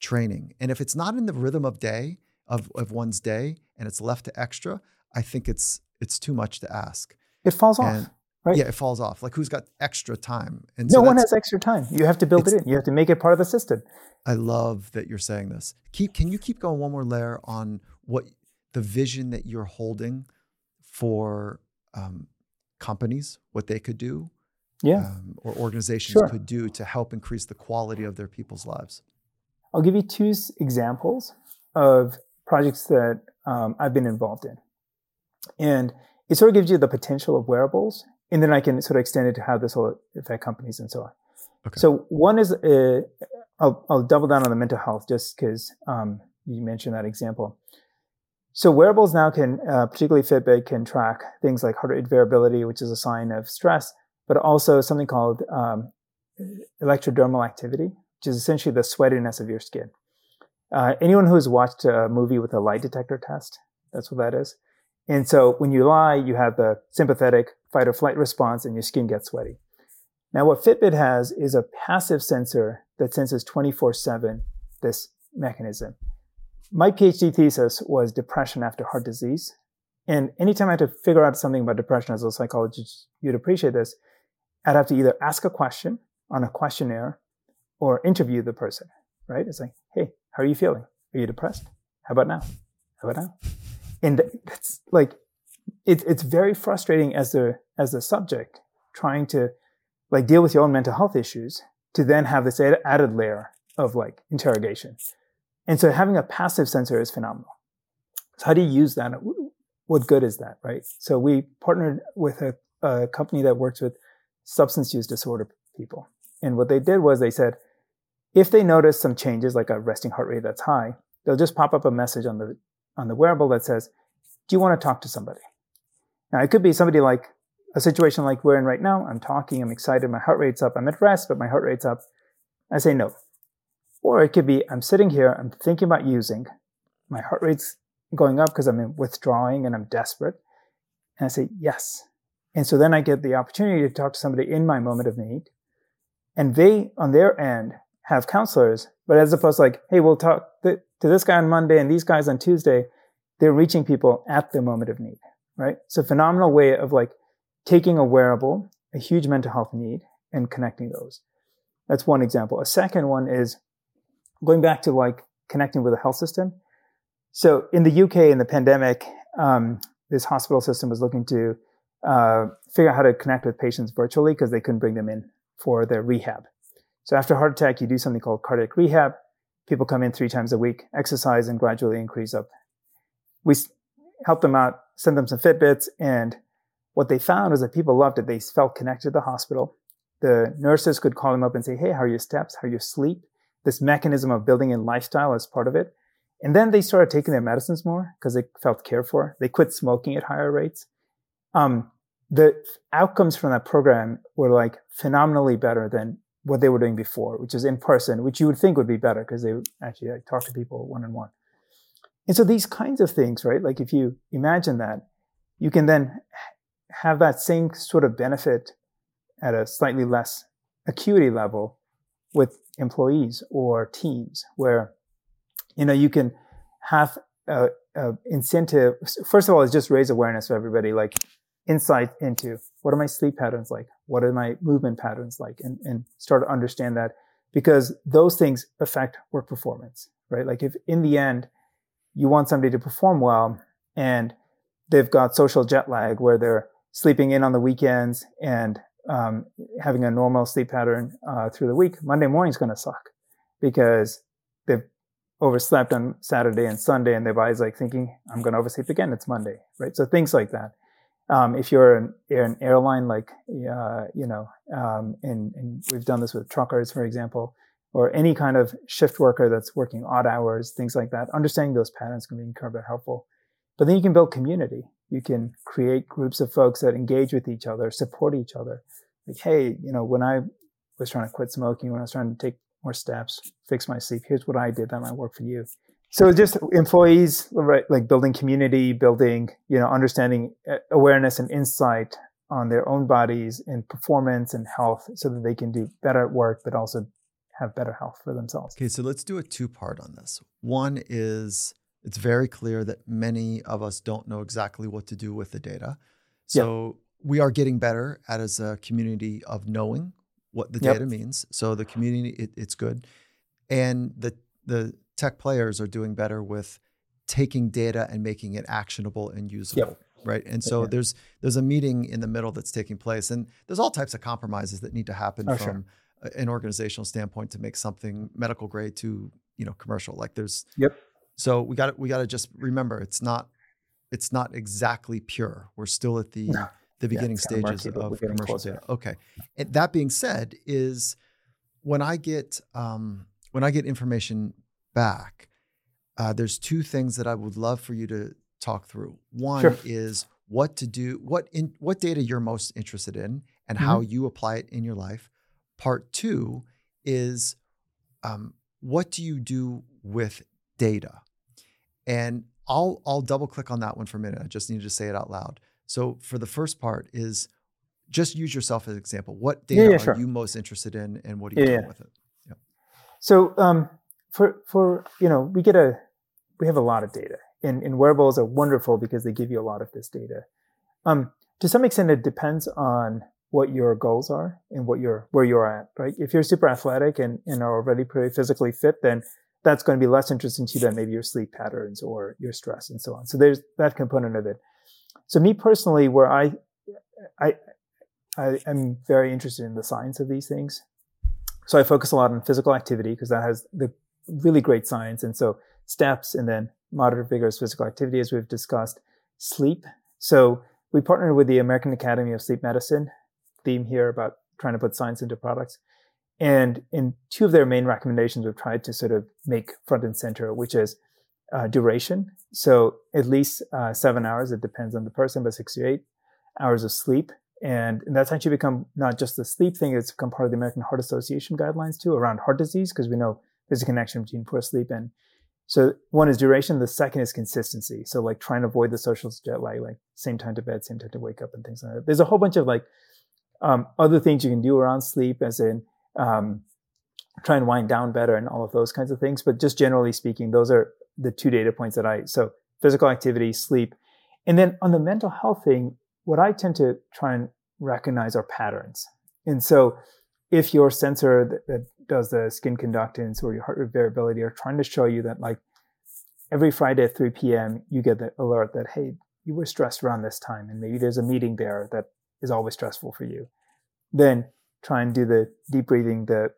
training. And if it's not in the rhythm of day of of one's day, and it's left to extra, I think it's it's too much to ask it falls and, off. Right? Yeah, it falls off. Like who's got extra time? And no so one has extra time. You have to build it in. You have to make it part of the system. I love that you're saying this. Keep can you keep going one more layer on what the vision that you're holding for um, companies, what they could do, yeah, um, or organizations sure. could do to help increase the quality of their people's lives. I'll give you two examples of projects that um, I've been involved in, and it sort of gives you the potential of wearables, and then I can sort of extend it to how this will affect companies and so on. Okay. So one is, uh, I'll, I'll, double down on the mental health just because um, you mentioned that example. So wearables now can, uh, particularly Fitbit, can track things like heart rate variability, which is a sign of stress, but also something called um, electrodermal activity, which is essentially the sweatiness of your skin. Uh, anyone who's watched a movie with a lie detector test, that's what that is. And so when you lie, you have the sympathetic fight or flight response and your skin gets sweaty. Now, what Fitbit has is a passive sensor that senses 24 7 this mechanism. My PhD thesis was depression after heart disease. And anytime I had to figure out something about depression as a psychologist, you'd appreciate this. I'd have to either ask a question on a questionnaire or interview the person, right? It's like, hey, how are you feeling? Are you depressed? How about now? How about now? and it's like it, it's very frustrating as the as the subject trying to like deal with your own mental health issues to then have this added layer of like interrogation. And so having a passive sensor is phenomenal. So how do you use that? What good is that right? So we partnered with a, a company that works with substance use disorder people. And what they did was they said if they notice some changes like a resting heart rate that's high they'll just pop up a message on the on the wearable that says, Do you want to talk to somebody? Now, it could be somebody like a situation like we're in right now. I'm talking, I'm excited, my heart rate's up, I'm at rest, but my heart rate's up. I say no. Or it could be I'm sitting here, I'm thinking about using, my heart rate's going up because I'm withdrawing and I'm desperate. And I say yes. And so then I get the opportunity to talk to somebody in my moment of need. And they, on their end, have counselors, but as opposed to like, hey, we'll talk to this guy on Monday and these guys on Tuesday, they're reaching people at the moment of need, right? So phenomenal way of like taking a wearable, a huge mental health need, and connecting those. That's one example. A second one is going back to like connecting with the health system. So in the UK, in the pandemic, um, this hospital system was looking to uh, figure out how to connect with patients virtually because they couldn't bring them in for their rehab. So after heart attack, you do something called cardiac rehab. People come in three times a week, exercise, and gradually increase up. We help them out, send them some Fitbits, and what they found was that people loved it. They felt connected to the hospital. The nurses could call them up and say, "Hey, how are your steps? How are your sleep?" This mechanism of building in lifestyle as part of it. And then they started taking their medicines more because they felt cared for. They quit smoking at higher rates. Um, the outcomes from that program were like phenomenally better than what they were doing before, which is in person, which you would think would be better because they actually like, talk to people one on one. And so these kinds of things, right? Like if you imagine that, you can then have that same sort of benefit at a slightly less acuity level with employees or teams where, you know, you can have a, uh, incentive. First of all, is just raise awareness for everybody, like insight into what are my sleep patterns like, what are my movement patterns like, and and start to understand that because those things affect work performance, right? Like if in the end you want somebody to perform well and they've got social jet lag where they're sleeping in on the weekends and um, having a normal sleep pattern uh, through the week, Monday morning's going to suck because they've overslept on Saturday and Sunday, and their body's like thinking, "I'm going to oversleep again. It's Monday, right?" So things like that. Um, if you're an, an airline, like uh, you know, um, and, and we've done this with truckers, for example, or any kind of shift worker that's working odd hours, things like that. Understanding those patterns can be incredibly helpful. But then you can build community. You can create groups of folks that engage with each other, support each other. Like, hey, you know, when I was trying to quit smoking, when I was trying to take more steps, fix my sleep, here's what I did that might work for you. So just employees, right, like building community, building, you know, understanding uh, awareness and insight on their own bodies and performance and health so that they can do better at work, but also have better health for themselves. Okay, so let's do a two part on this. One is it's very clear that many of us don't know exactly what to do with the data. So yep. we are getting better at as a community of knowing what the yep. data means. So the community, it, it's good, and the the tech players are doing better with taking data and making it actionable and usable. Yep. Right. And so there's there's a meeting in the middle that's taking place. And there's all types of compromises that need to happen oh, from sure. an organizational standpoint to make something medical grade to, you know, commercial. Like there's Yep so we got we got to just remember it's not it's not exactly pure. We're still at the no. the beginning yeah, stages of commercial data. Okay. And that being said, is when I get um, when I get information back, uh, there's two things that I would love for you to talk through. One sure. is what to do, what in what data you're most interested in, and mm-hmm. how you apply it in your life. Part two is um, what do you do with data. And I'll I'll double click on that one for a minute. I just need to say it out loud. So for the first part is just use yourself as an example. What data yeah, yeah, sure. are you most interested in and what are you yeah, doing with it? Yeah. So um, for for you know, we get a we have a lot of data. And, and wearables are wonderful because they give you a lot of this data. Um, to some extent, it depends on what your goals are and what you're where you're at, right? If you're super athletic and, and are already pretty physically fit, then that's going to be less interesting to you than maybe your sleep patterns or your stress and so on. So there's that component of it. So me personally, where I, I, I am very interested in the science of these things. So I focus a lot on physical activity because that has the really great science. And so steps and then moderate vigorous physical activity, as we've discussed, sleep. So we partnered with the American Academy of Sleep Medicine theme here about trying to put science into products. And in two of their main recommendations, we've tried to sort of make front and center, which is uh, duration. So at least uh, seven hours, it depends on the person, but six to eight hours of sleep. And, and that's actually become not just the sleep thing, it's become part of the American Heart Association guidelines too around heart disease, because we know there's a connection between poor sleep and so one is duration. The second is consistency. So like trying to avoid the social jet lag, like same time to bed, same time to wake up and things like that. There's a whole bunch of like um, other things you can do around sleep as in um, try and wind down better and all of those kinds of things. But just generally speaking, those are the two data points that I, so physical activity, sleep. And then on the mental health thing, what I tend to try and recognize are patterns. And so if your sensor that, that does the skin conductance or your heart rate variability are trying to show you that like every Friday at 3 p.m., you get the alert that, hey, you were stressed around this time and maybe there's a meeting there that is always stressful for you. Then try and do the deep breathing, the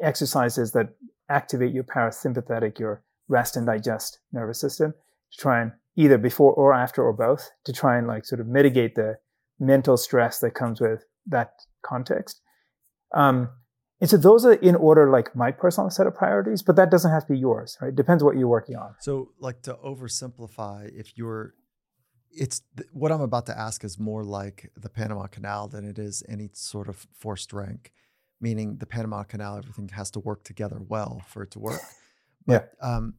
exercises that activate your parasympathetic, your rest and digest nervous system to try and either before or after or both to try and like sort of mitigate the mental stress that comes with that context. Um, and so those are in order, like my personal set of priorities, but that doesn't have to be yours, right? Depends what you're working on. So, like to oversimplify, if you're it's what I'm about to ask is more like the Panama Canal than it is any sort of forced rank, meaning the Panama Canal, everything has to work together well for it to work. [laughs] But yeah. um,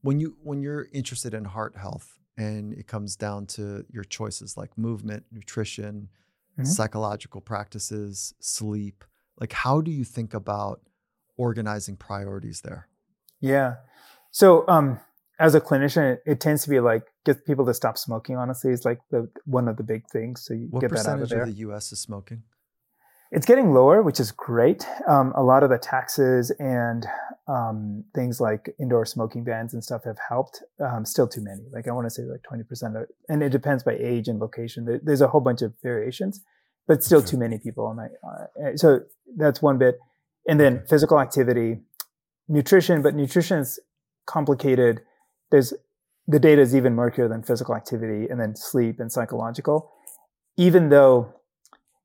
when you when you're interested in heart health and it comes down to your choices like movement, nutrition, mm-hmm. psychological practices, sleep, like how do you think about organizing priorities there? Yeah. So um, as a clinician, it, it, tends to be like get people to stop smoking. Honestly, is like the one of the big things. So you what get that out of there. of the U.S. is smoking? It's getting lower, which is great. Um, a lot of the taxes and um, things like indoor smoking bans and stuff have helped. Um, still too many. Like I want to say like twenty percent, and it depends by age and location. There, there's a whole bunch of variations, but still too many people. And uh, so that's one bit. And then physical activity, nutrition, but nutrition is complicated. There's the data is even murkier than physical activity, and then sleep and psychological. Even though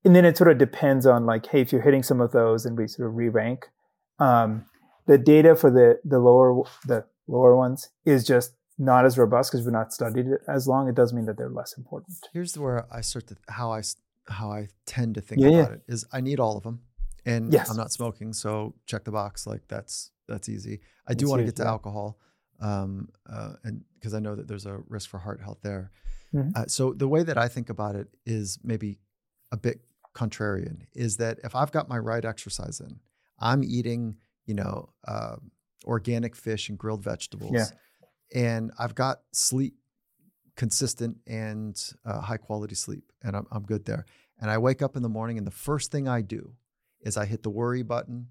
and then it sort of depends on like, hey, if you're hitting some of those, and we sort of re-rank. Um, the data for the the lower the lower ones is just not as robust because we've not studied it as long. It does mean that they're less important. Here's where I start to how I how I tend to think yeah, about yeah. it is I need all of them, and yes. I'm not smoking, so check the box. Like that's that's easy. I do want to get to yeah. alcohol, um, uh, and because I know that there's a risk for heart health there. Mm-hmm. Uh, so the way that I think about it is maybe a bit contrarian is that if I've got my right exercise in, I'm eating, you know, uh, organic fish and grilled vegetables, yeah. and I've got sleep consistent and uh, high quality sleep, and I'm, I'm good there. And I wake up in the morning, and the first thing I do is I hit the worry button,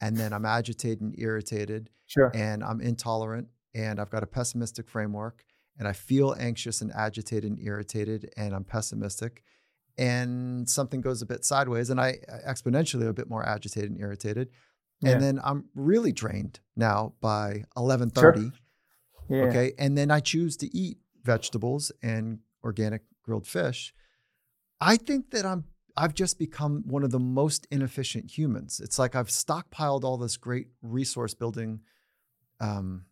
and then I'm agitated and irritated, sure. and I'm intolerant, and I've got a pessimistic framework, and I feel anxious and agitated and irritated, and I'm pessimistic and something goes a bit sideways and I exponentially a bit more agitated and irritated. Yeah. And then I'm really drained now by 11:30. Sure. Yeah. Okay? And then I choose to eat vegetables and organic grilled fish. I think that I'm I've just become one of the most inefficient humans. It's like I've stockpiled all this great resource building um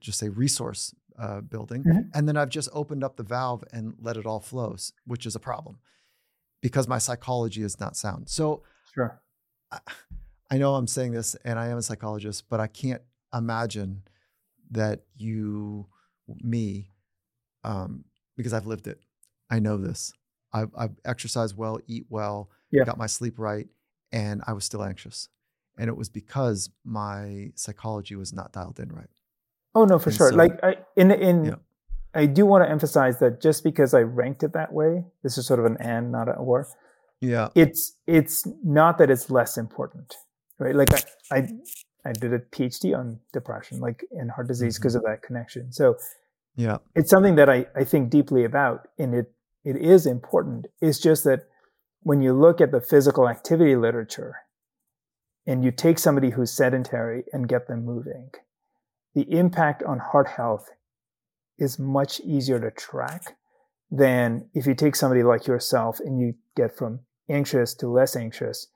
just say resource uh, building, mm-hmm. and then I've just opened up the valve and let it all flow, which is a problem because my psychology is not sound. So, sure, I, I know I'm saying this, and I am a psychologist, but I can't imagine that you, me, um, because I've lived it. I know this. I've, I've exercised well, eat well, yeah. got my sleep right, and I was still anxious. And it was because my psychology was not dialed in right. Oh no, for and sure. So, like I in in yeah. I do want to emphasize that just because I ranked it that way, this is sort of an and, not an or. Yeah. It's it's not that it's less important, right? Like I I, I did a PhD on depression, like in heart disease, because mm-hmm. of that connection. So yeah, it's something that I I think deeply about, and it it is important. It's just that when you look at the physical activity literature, and you take somebody who's sedentary and get them moving the impact on heart health is much easier to track than if you take somebody like yourself and you get from anxious to less anxious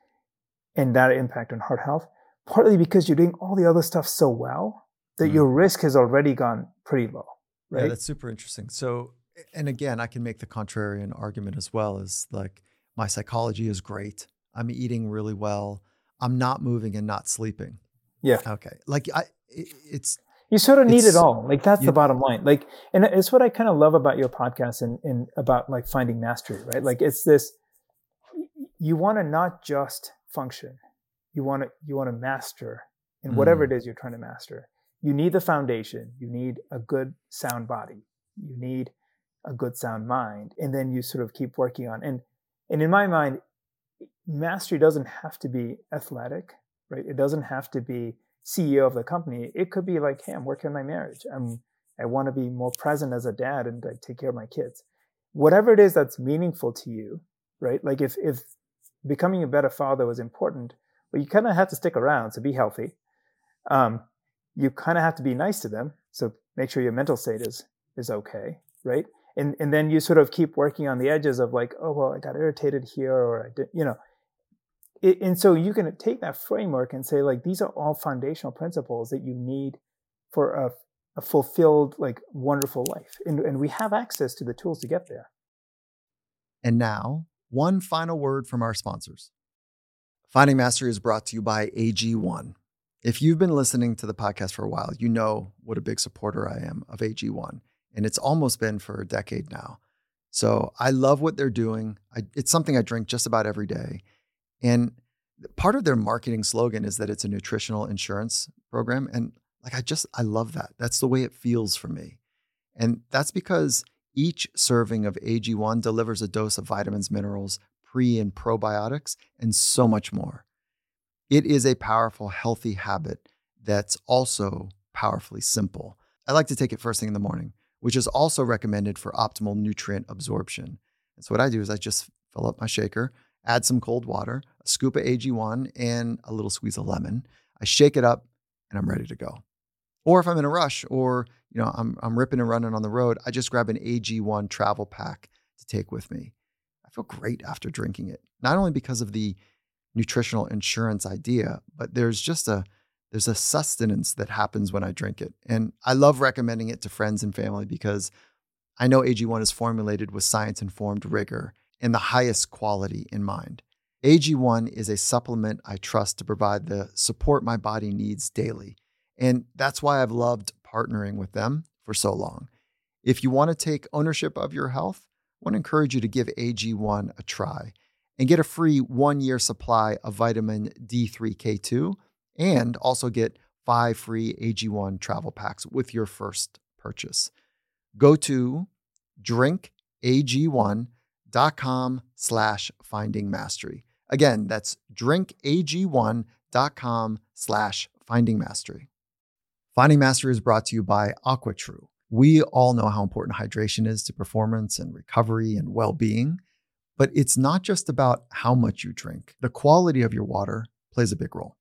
and that impact on heart health, partly because you're doing all the other stuff so well that mm-hmm. your risk has already gone pretty low. Right. Yeah, that's super interesting. So, and again, I can make the contrarian argument as well as like my psychology is great. I'm eating really well. I'm not moving and not sleeping. Yeah. Okay. Like I, it's you sort of need it all. Like that's you, the bottom line. Like, and it's what I kind of love about your podcast and, and about like finding mastery, right? Like it's this, you want to not just function. You want to, you want to master in whatever mm. it is you're trying to master. You need the foundation. You need a good sound body. You need a good sound mind. And then you sort of keep working on, and, and in my mind, mastery doesn't have to be athletic, right? It doesn't have to be, CEO of the company, it could be like, hey, I'm working on my marriage. I'm I want to be more present as a dad and like, take care of my kids. Whatever it is that's meaningful to you, right? Like if if becoming a better father was important, well, you kind of have to stick around. So be healthy. Um, you kind of have to be nice to them. So make sure your mental state is is okay, right? And and then you sort of keep working on the edges of like, oh well, I got irritated here, or I did, you know, it, and so you can take that framework and say like these are all foundational principles that you need for a, a fulfilled like wonderful life. And, and we have access to the tools to get there. And now one final word from our sponsors. Finding mastery is brought to you by ag1 if you've been listening to the podcast for a while you know what a big supporter i am of ag1 and it's almost been for a decade now. So i love what they're doing. I, it's something i drink just about every day and part of their marketing slogan is that it's a nutritional insurance program. And Like I just, I love that. That's the way it feels for me. And that's because each serving of AG1 delivers a dose of vitamins, minerals, pre and probiotics, and so much more. It is a powerful, healthy habit that's also powerfully simple. I like to take it first thing in the morning, which is also recommended for optimal nutrient absorption. And so, what I do is I just fill up my shaker, add some cold water, a scoop of AG1, and a little squeeze of lemon. I shake it up, and I'm ready to go. Or if I'm in a rush or you know I'm I'm ripping and running on the road, I just grab an AG1 travel pack to take with me. I feel great after drinking it. Not only because of the nutritional insurance idea, but there's just a there's a sustenance that happens when I drink it. And I love recommending it to friends and family because I know AG1 is formulated with science informed rigor and the highest quality in mind. AG1 is a supplement I trust to provide the support my body needs daily. And that's why I've loved partnering with them for so long. If you want to take ownership of your health, I want to encourage you to give AG1 a try and get a free one year supply of vitamin D3K2 and also get five free AG1 travel packs with your first purchase. Go to drinkag1.com slash finding mastery. Again, that's drinkag1.com slash finding mastery. Finding Mastery is brought to you by AquaTrue. We all know how important hydration is to performance and recovery and well being, but it's not just about how much you drink. The quality of your water plays a big role.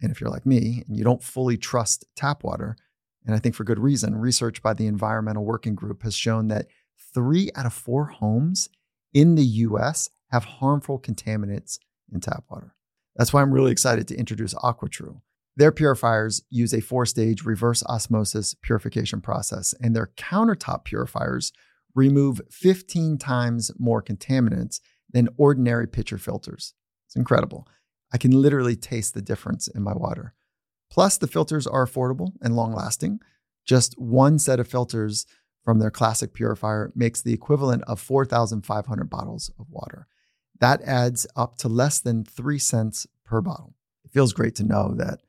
And if you're like me and you don't fully trust tap water, and I think for good reason, research by the Environmental Working Group has shown that three out of four homes in the US have harmful contaminants in tap water. That's why I'm really excited to introduce AquaTrue. Their purifiers use a four stage reverse osmosis purification process, and their countertop purifiers remove 15 times more contaminants than ordinary pitcher filters. It's incredible. I can literally taste the difference in my water. Plus, the filters are affordable and long lasting. Just one set of filters from their classic purifier makes the equivalent of 4,500 bottles of water. That adds up to less than three cents per bottle. It feels great to know that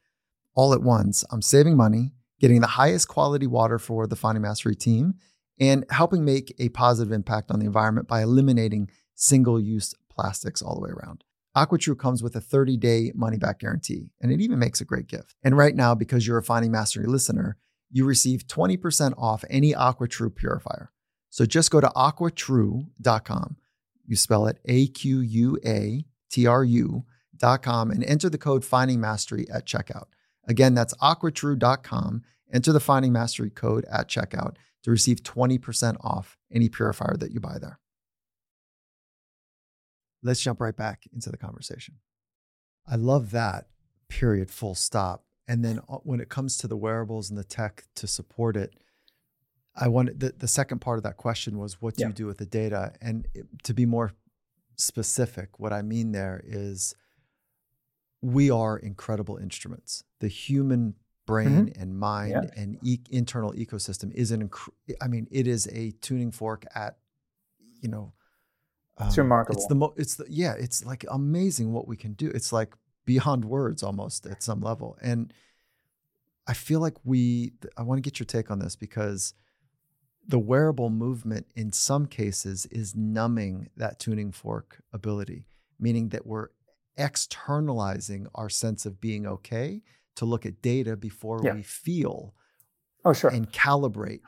all at once. I'm saving money, getting the highest quality water for the Finding Mastery team, and helping make a positive impact on the environment by eliminating single use plastics all the way around. AquaTrue comes with a 30 day money back guarantee, and it even makes a great gift. And right now, because you're a Finding Mastery listener, you receive 20% off any AquaTrue purifier. So just go to aquatrue.com. You spell it A Q U A T R U.com and enter the code Finding Mastery at checkout. Again, that's aquatrue.com. Enter the Finding Mastery code at checkout to receive 20% off any purifier that you buy there. Let's jump right back into the conversation. I love that, period, full stop. And then uh, when it comes to the wearables and the tech to support it, I wanted the, the second part of that question was what do yeah. you do with the data? And it, to be more specific, what I mean there is we are incredible instruments. The human brain mm-hmm. and mind yeah. and e- internal ecosystem is an inc- I mean it is a tuning fork at you know um, it's remarkable. It's the mo- it's the yeah, it's like amazing what we can do. It's like beyond words almost at some level. And I feel like we I want to get your take on this because the wearable movement in some cases is numbing that tuning fork ability, meaning that we're externalizing our sense of being okay to look at data before yeah. we feel oh sure and calibrate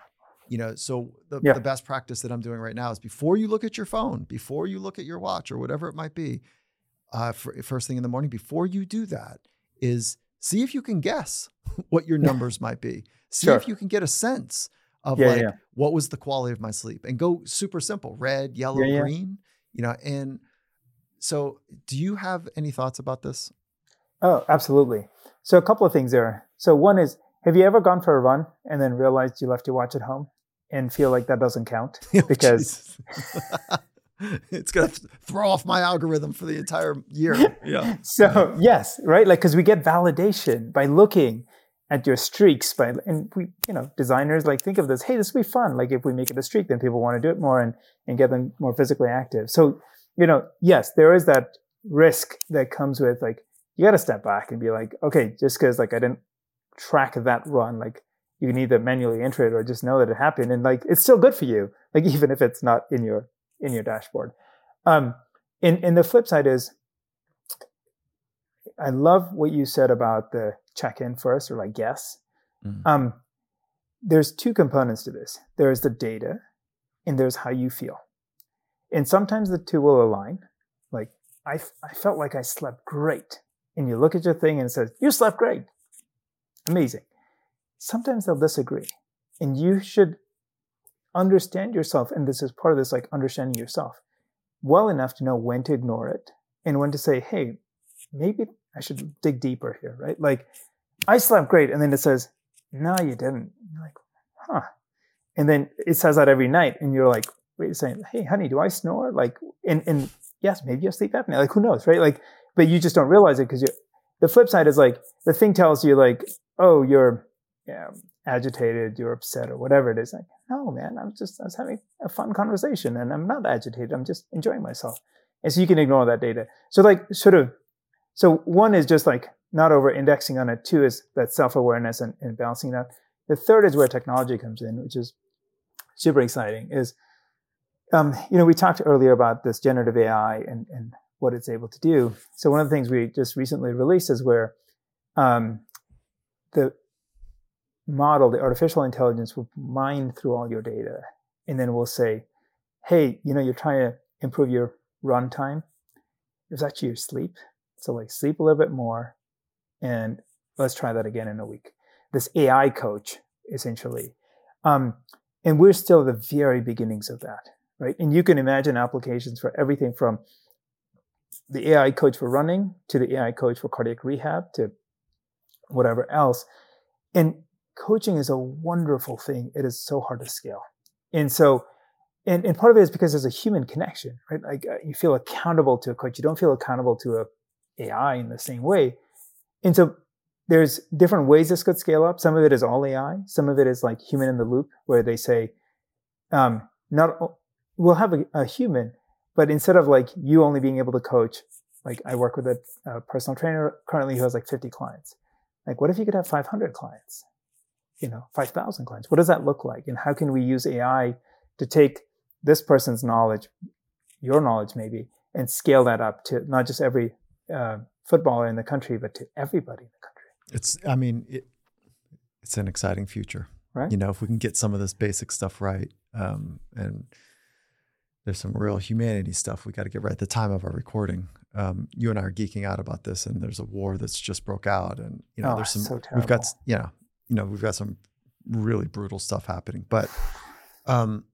you know so the, yeah. the best practice that i'm doing right now is before you look at your phone before you look at your watch or whatever it might be uh, for, first thing in the morning before you do that is see if you can guess [laughs] what your numbers might be see sure. if you can get a sense of yeah, like what was the quality of my sleep and go super simple red yellow green you know and so, do you have any thoughts about this? Oh, absolutely. So, a couple of things there. So, one is have you ever gone for a run and then realized you left your watch at home and feel like that doesn't count? [laughs] Oh, because [laughs] [laughs] it's going to throw off my algorithm for the entire year. [laughs] Yeah. so, yes, right? Like, because we get validation by looking at your streaks by and we you know designers like think of this hey this will be fun like if we make it a streak then people want to do it more and and get them more physically active so you know, yes, there is that risk that comes with like, you got to step back and be like, okay, just because like I didn't track that run. Like you can either manually enter it or just know that it happened, and like it's still good for you. Like [laughs] even if it's not in your in your dashboard. Um, and and the flip side is, I love what you said about the check in first or like guess. Mm-hmm. Um, there's two components to this. There's the data, and there's how you feel. And sometimes the two will align. Like I, I felt like I slept great. And you look at your thing and it says, you slept great. Amazing. Sometimes they'll disagree. And you should understand yourself. And this is part of this, like understanding yourself well enough to know when to ignore it and when to say, hey, maybe I should dig deeper here, right? Like, I slept great. And then it says, no, you didn't. You're like, huh. And then it says that every night. And you're like, wait a second, hey, honey, do I snore? Like, and, and yes, maybe you sleep apnea. Like, who knows, right? Like, but you just don't realize it because you the flip side is like, the thing tells you, like, oh, you're yeah, agitated, you're upset, or whatever it is. Like, no, man, I'm just, I was having a fun conversation and I'm not agitated. I'm just enjoying myself. And so you can ignore that data. So, like, sort of, so one is just like not over indexing on it. Two is that self awareness and, and balancing that. The third is where technology comes in, which is super exciting, is um, you know, we talked earlier about this generative AI and, and what it's able to do. So one of the things we just recently released is where um, the model, the artificial intelligence, will mine through all your data, and then we'll say, "Hey, you know, you're trying to improve your run time. It was actually your sleep. So like sleep a little bit more, and let's try that again in a week." This AI coach, essentially, um, and we're still at the very beginnings of that right? And you can imagine applications for everything from the AI coach for running to the AI coach for cardiac rehab to whatever else. And coaching is a wonderful thing. It is so hard to scale. And so, and, and part of it is because there's a human connection, right? Like uh, you feel accountable to a coach. You don't feel accountable to a AI in the same way. And so there's different ways this could scale up. Some of it is all AI. Some of it is like human in the loop where they say, um, not we'll have a, a, human, but instead of like you only being able to coach, like I work with a, a, personal trainer currently who has like 50 clients. Like, what if you could have 500 clients? You know, 5,000 clients. What does that look like? And how can we use AI to take this person's knowledge, your knowledge maybe, and scale that up to not just every uh, footballer in the country, but to everybody in the country? It's, I mean, it, it's an exciting future. Right. You know, if we can get some of this basic stuff right, um, and there's some real humanity stuff we got to get right at the time of our recording. Um, you and I are geeking out about this, and there's a war that's just broke out, and you know, oh, there's some. So we've got, yeah, you know, we've got some really brutal stuff happening. But, um,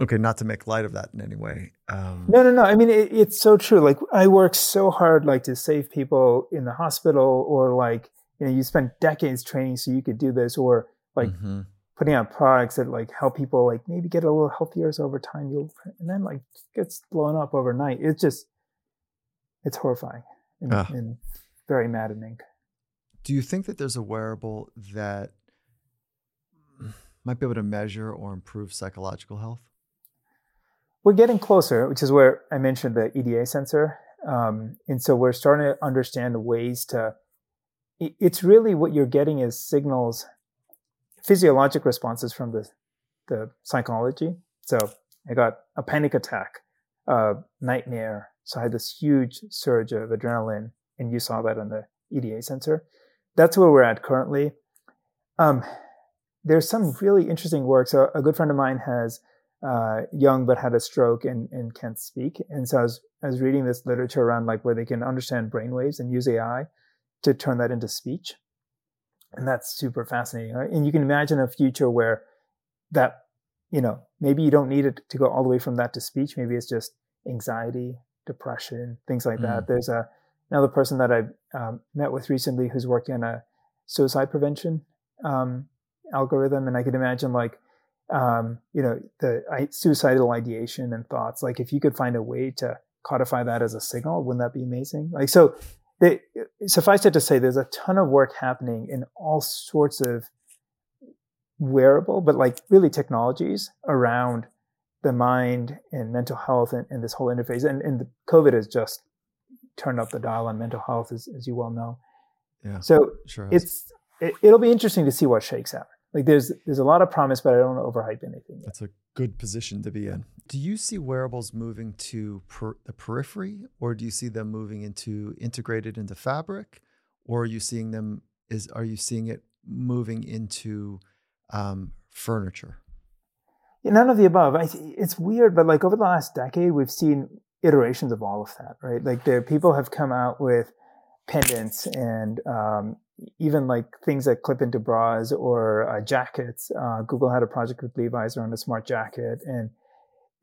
okay, not to make light of that in any way. Um, no, no, no. I mean, it, it's so true. Like, I work so hard, like, to save people in the hospital, or like, you know, you spent decades training so you could do this, or like. Mm-hmm putting out products that like help people like maybe get a little healthier over time you'll and then like gets blown up overnight it's just it's horrifying and, uh, and, very maddening do you think that there's a wearable that might be able to measure or improve psychological health we're getting closer which is where i mentioned the eda sensor um, and so we're starting to understand ways to it's really what you're getting is signals physiologic responses from the, the psychology. So I got a panic attack, a nightmare. So I had this huge surge of adrenaline, and you saw that on the EDA sensor. That's where we're at currently. Um, there's some really interesting work. So a good friend of mine has uh, young but had a stroke and, and can't speak. And so I was, I was reading this literature around like where they can understand brainwaves and use AI to turn that into speech and that's super fascinating right? and you can imagine a future where that you know maybe you don't need it to go all the way from that to speech maybe it's just anxiety depression things like mm. that there's a another person that i um, met with recently who's working on a suicide prevention um, algorithm and i could imagine like um, you know the suicidal ideation and thoughts like if you could find a way to codify that as a signal wouldn't that be amazing like so they, suffice it to say, there's a ton of work happening in all sorts of wearable, but like really technologies around the mind and mental health and, and this whole interface. And, and COVID has just turned up the dial on mental health, as, as you well know. Yeah. So sure it's it, it'll be interesting to see what shakes out. Like there's there's a lot of promise, but I don't want to overhype anything. Yet. That's a good position to be in. Do you see wearables moving to per, the periphery, or do you see them moving into integrated into fabric, or are you seeing them is are you seeing it moving into um, furniture? Yeah, none of the above. I, it's weird, but like over the last decade, we've seen iterations of all of that, right? Like the people have come out with pendants and um, even like things that clip into bras or uh, jackets. Uh, Google had a project with Levi's around a smart jacket, and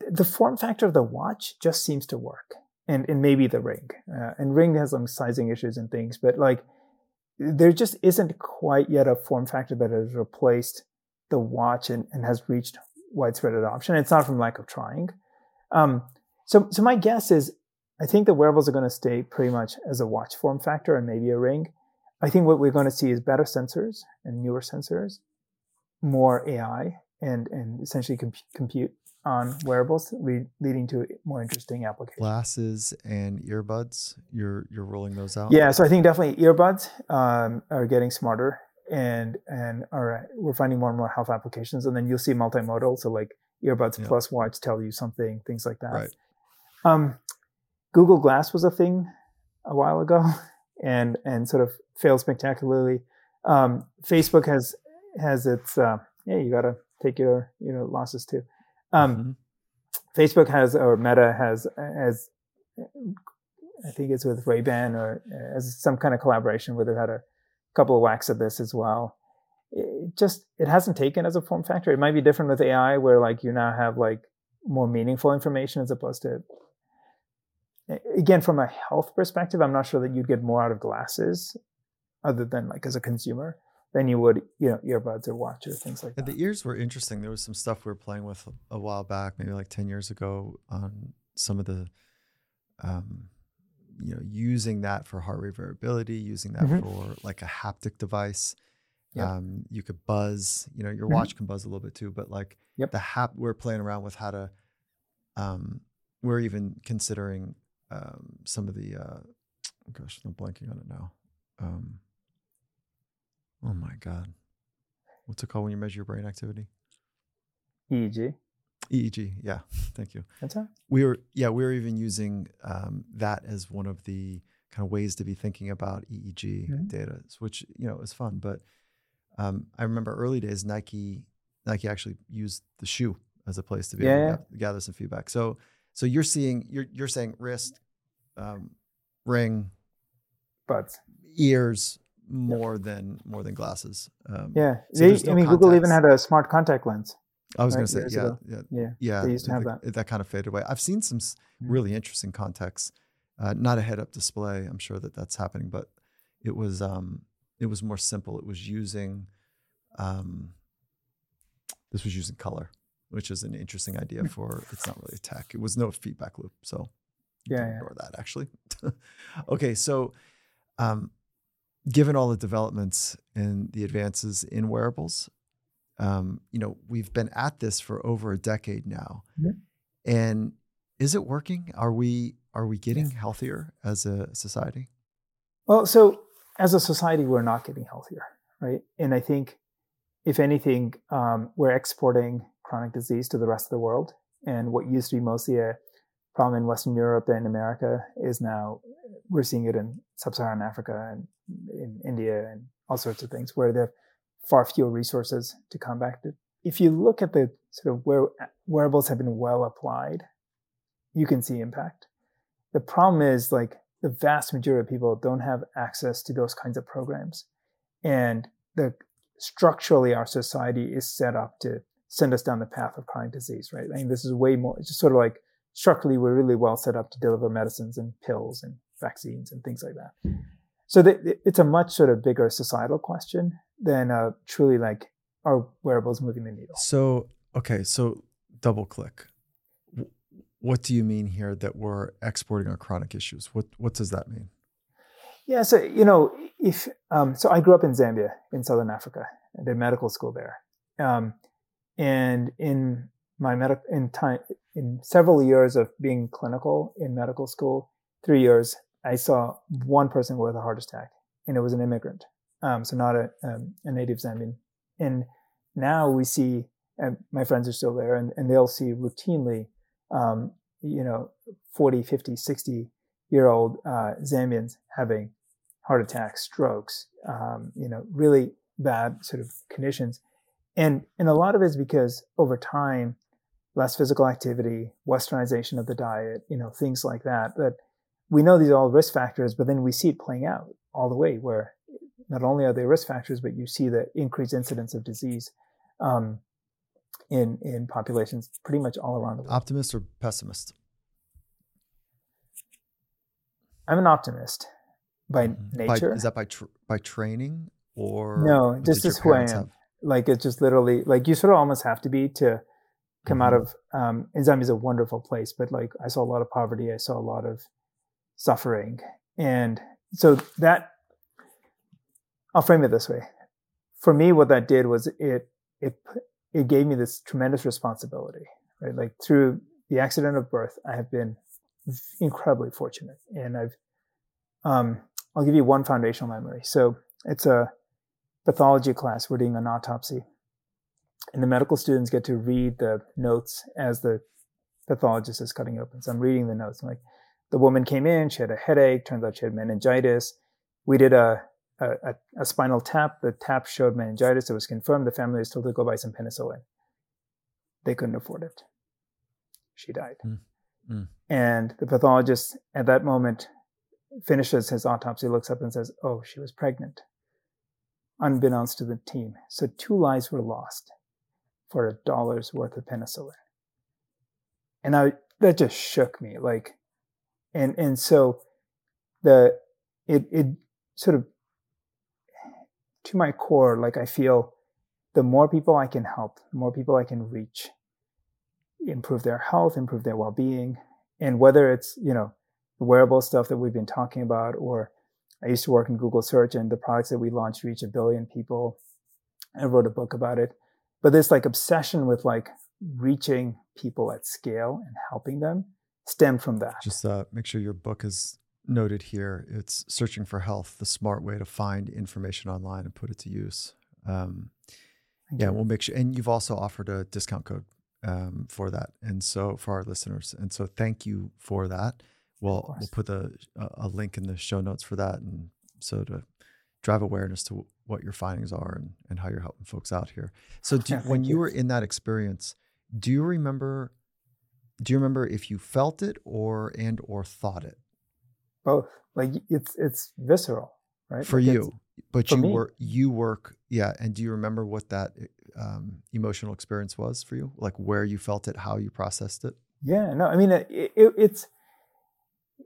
the form factor of the watch just seems to work. And and maybe the ring, uh, and ring has some sizing issues and things, but like there just isn't quite yet a form factor that has replaced the watch and, and has reached widespread adoption. It's not from lack of trying. Um, so so my guess is I think the wearables are going to stay pretty much as a watch form factor and maybe a ring I think what we're going to see is better sensors and newer sensors, more AI, and and essentially comp- compute on wearables, lead, leading to more interesting applications. Glasses and earbuds, you're you're rolling those out. Yeah, so I think definitely earbuds um, are getting smarter, and and are we're finding more and more health applications, and then you'll see multimodal, so like earbuds yeah. plus watch tell you something, things like that. Right. Um, Google Glass was a thing a while ago, [laughs] and and sort of failed spectacularly. Um, Facebook has has its uh, yeah, you got to take your you know losses too. Um, mm-hmm. Facebook has or Meta has has I think it's with Ray Ban or as some kind of collaboration where they've had a couple of whacks at this as well. It just it hasn't taken as a form factor. It might be different with AI where like you now have like more meaningful information as opposed to again from a health perspective i'm not sure that you'd get more out of glasses other than like as a consumer than you would you know earbuds or watch or things like that. The ears were interesting. There was some stuff we were playing with a, while back, maybe like ten years ago, on some of the, um, you know, using that for heart rate variability, using that mm-hmm. for like a haptic device. Yep. Um, you could buzz. You know, your mm-hmm. watch can buzz a little bit too, but like yep. the hap, we're playing around with how to. Um, we're even considering um, some of the. Uh, gosh, I'm blanking on it now. Um, Oh my God. What's it called when you measure your brain activity? EEG. EEG, yeah. [laughs] Thank you. That's right. We were, yeah, we were even using um, that as one of the kind of ways to be thinking about EEG mm-hmm. data, which you know is fun. But um, I remember early days Nike, Nike actually used the shoe as a place to be yeah, able to gather some feedback. So, so you're seeing, you're you're saying wrist, um, ring, buds, ears, more than more than glasses. Um, yeah, so they, no I mean, contacts. Google even had a smart contact lens. I was right? going to say, yeah, yeah, yeah, yeah. They used to have that. That kind of faded away. I've seen some mm-hmm. really interesting contacts, Uh, not a head-up display. I'm sure that that's happening, but it was um, it was more simple. It was using um, this was using color, which is an interesting idea for. It's not really a tech. It was no feedback loop, so yeah, yeah. ignore that actually. [laughs] okay, so um, given all the developments and the advances in wearables, um, you know, we've been at this for over a decade now. Mm-hmm. And is it working? Are we are we getting healthier as a society? Well, so as a society, we're not getting healthier, right? And I think, if anything, um, we're exporting chronic disease to the rest of the world. And what used to be mostly a problem in Western Europe and America is now we're seeing it in sub-Saharan Africa and in India and all sorts of things where they have far fewer resources to combat it. If you look at the sort of where wearables have been well applied, you can see impact. The problem is like the vast majority of people don't have access to those kinds of programs. And the structurally our society is set up to send us down the path of chronic disease, right? I mean, this is way more, it's just sort of like structurally, we're really well set up to deliver medicines and pills and vaccines and things like that. So the, it's a much sort of bigger societal question than uh, truly like are wearables moving the needle. So okay, so double click. What do you mean here that we're exporting our chronic issues? What what does that mean? Yeah, so you know, if um, so, I grew up in Zambia in southern Africa. I did medical school there, um, and in my medical in time in several years of being clinical in medical school, three years, I saw one person with a heart attack, and it was an immigrant. um, so not a, um, a native Zambian. And now we see, and my friends are still there, and, and they'll see routinely, um, you know, 40, 50, 60 year old uh, Zambians having heart attacks, strokes, um, you know, really bad sort of conditions. And, and a lot of it is because over time, less physical activity, westernization of the diet, you know, things like that, that we know these are all risk factors, but then we see it playing out all the way where not only are they risk factors, but you see the increased incidence of disease um, in in populations pretty much all around the world. Optimist or pessimist? I'm an optimist by mm-hmm. nature. By, is that by tr- by training or no? Just is who I am. Have? Like it's just literally like you sort of almost have to be to come mm-hmm. out of. Um, Zambia is a wonderful place, but like I saw a lot of poverty. I saw a lot of suffering, and so that I'll frame it this way. For me, what that did was it it it gave me this tremendous responsibility. Right, like through the accident of birth, I have been incredibly fortunate, and I've um, I'll give you one foundational memory. So it's a pathology class. We're doing an autopsy, and the medical students get to read the notes as the pathologist is cutting open. So I'm reading the notes. I'm like, the woman came in, she had a headache. Turns out she had meningitis. We did a a, a, spinal tap. The tap showed meningitis. It was confirmed. The family was told to go buy some penicillin. They couldn't afford it. She died. Mm. Mm. And the pathologist at that moment finishes his autopsy, looks up and says, Oh, she was pregnant, unbeknownst to the team. So two lives were lost for a dollar's worth of penicillin. And I, that just shook me. Like, and, and so the, it, it sort of to my core, like I feel the more people I can help, the more people I can reach, improve their health, improve their well-being, and whether it's you know the wearable stuff that we've been talking about, or I used to work in Google search and the products that we launched reach a billion people. I wrote a book about it, but this like obsession with like reaching people at scale and helping them stemmed from that. Just uh, make sure your book is noted here. It's searching for health, the smart way to find information online and put it to use. Um, yeah, we'll make sure. And you've also offered a discount code um, for that, and so for our listeners, and so thank you for that. We'll we'll put the a link in the show notes for that, and so to drive awareness to what your findings are and, and how you're helping folks out here. So, do, [laughs] when you were in that experience, do you remember? Do you remember if you felt it or and or thought it? both. Like it's it's visceral, right? For like you, but for you me. work you work yeah. And do you remember what that um, emotional experience was for you? Like where you felt it, how you processed it? Yeah, no, I mean it, it, it's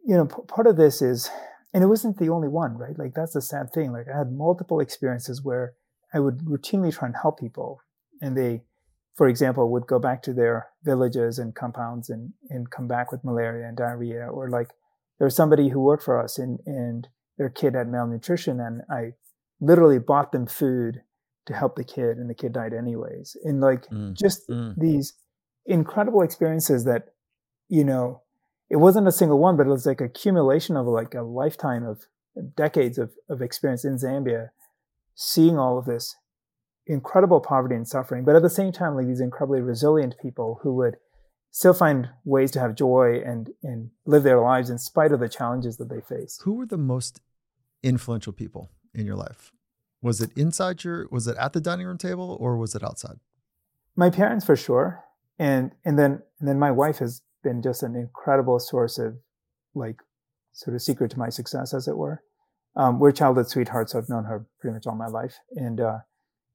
you know p- part of this is, and it wasn't the only one, right? Like that's the sad thing. Like I had multiple experiences where I would routinely try and help people, and they, for example, would go back to their villages and compounds and and come back with malaria and diarrhea, or like there was somebody who worked for us and, and their kid had malnutrition and I literally bought them food to help the kid and the kid died anyways. And like mm, just mm. these incredible experiences that, you know, it wasn't a single one, but it was like a accumulation of like a lifetime of uh, decades of, of experience in Zambia, seeing all of this incredible poverty and suffering, but at the same time, like these incredibly resilient people who would still find ways to have joy and and live their lives in spite of the challenges that they face. Who were the most influential people in your life? Was it inside your was it at the dining room table or was it outside? My parents for sure. And and then and then my wife has been just an incredible source of like sort of secret to my success as it were. Um, we're childhood sweethearts, so I've known her pretty much all my life. And uh,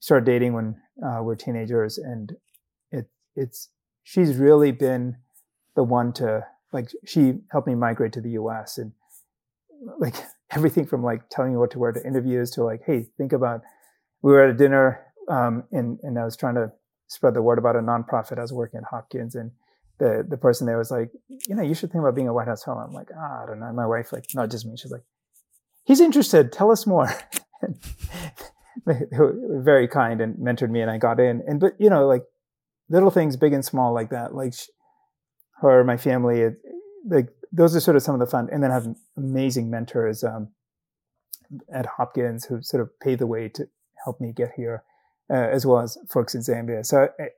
started dating when uh, we're teenagers, and it it's she's really been the one to like she helped me migrate to the US and like [laughs] everything from like telling me what to wear to interviews to like, hey, think about we were at a dinner um, and and I was trying to spread the word about a nonprofit. I was working at Hopkins and the the person there was like, you know, you should think about being a White House fellow. I'm like, ah, I don't know. My wife, like, not just me, she's like, he's interested. Tell us more. [laughs] very kind and mentored me, and I got in. And but you know, like little things, big and small, like that. Like her, my family, it, like those are sort of some of the fun. And then I have amazing mentors. Um, at Hopkins who sort of paved the way to help me get here, uh, as well as folks in Zambia. So it,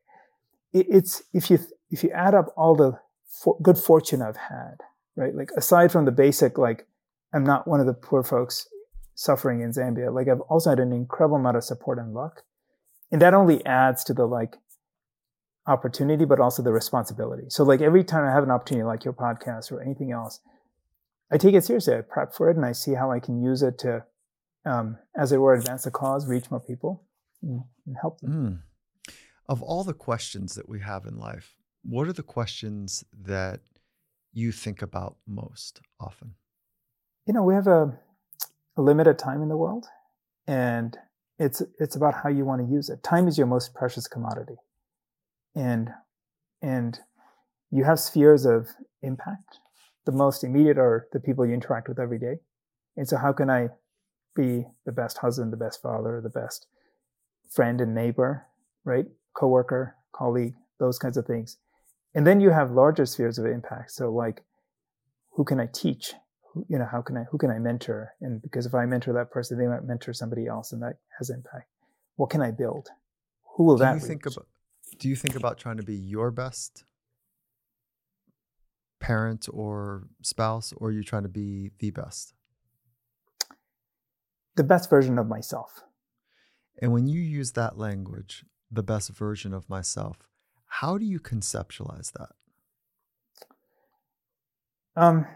it's if you if you add up all the for, good fortune I've had, right? Like aside from the basic, like I'm not one of the poor folks suffering in Zambia. Like I've also had an incredible amount of support and luck, and that only adds to the like opportunity, but also the responsibility. So like every time I have an opportunity, like your podcast or anything else, I take it seriously. I prep for it and I see how I can use it to, um, as it were, advance the cause, reach more people, and, and help them. Mm. Of all the questions that we have in life, what are the questions that you think about most often? You know, we have a, a limited time in the world, and it's it's about how you want to use it. Time is your most precious commodity, and and you have spheres of impact. The most immediate are the people you interact with every day, and so how can I be the best husband, the best father, the best friend and neighbor, right? Coworker, colleague, those kinds of things. And then you have larger spheres of impact. So like, who can I teach? who, You know, how can I, who can I mentor? And because if I mentor that person, they might mentor somebody else and that has impact. What can I build? Who will do that you think about, do you think about trying to be your best parent or spouse, or are you trying to be the best? The best version of myself. And when you use that language, the best version of myself, how do you conceptualize that? Um,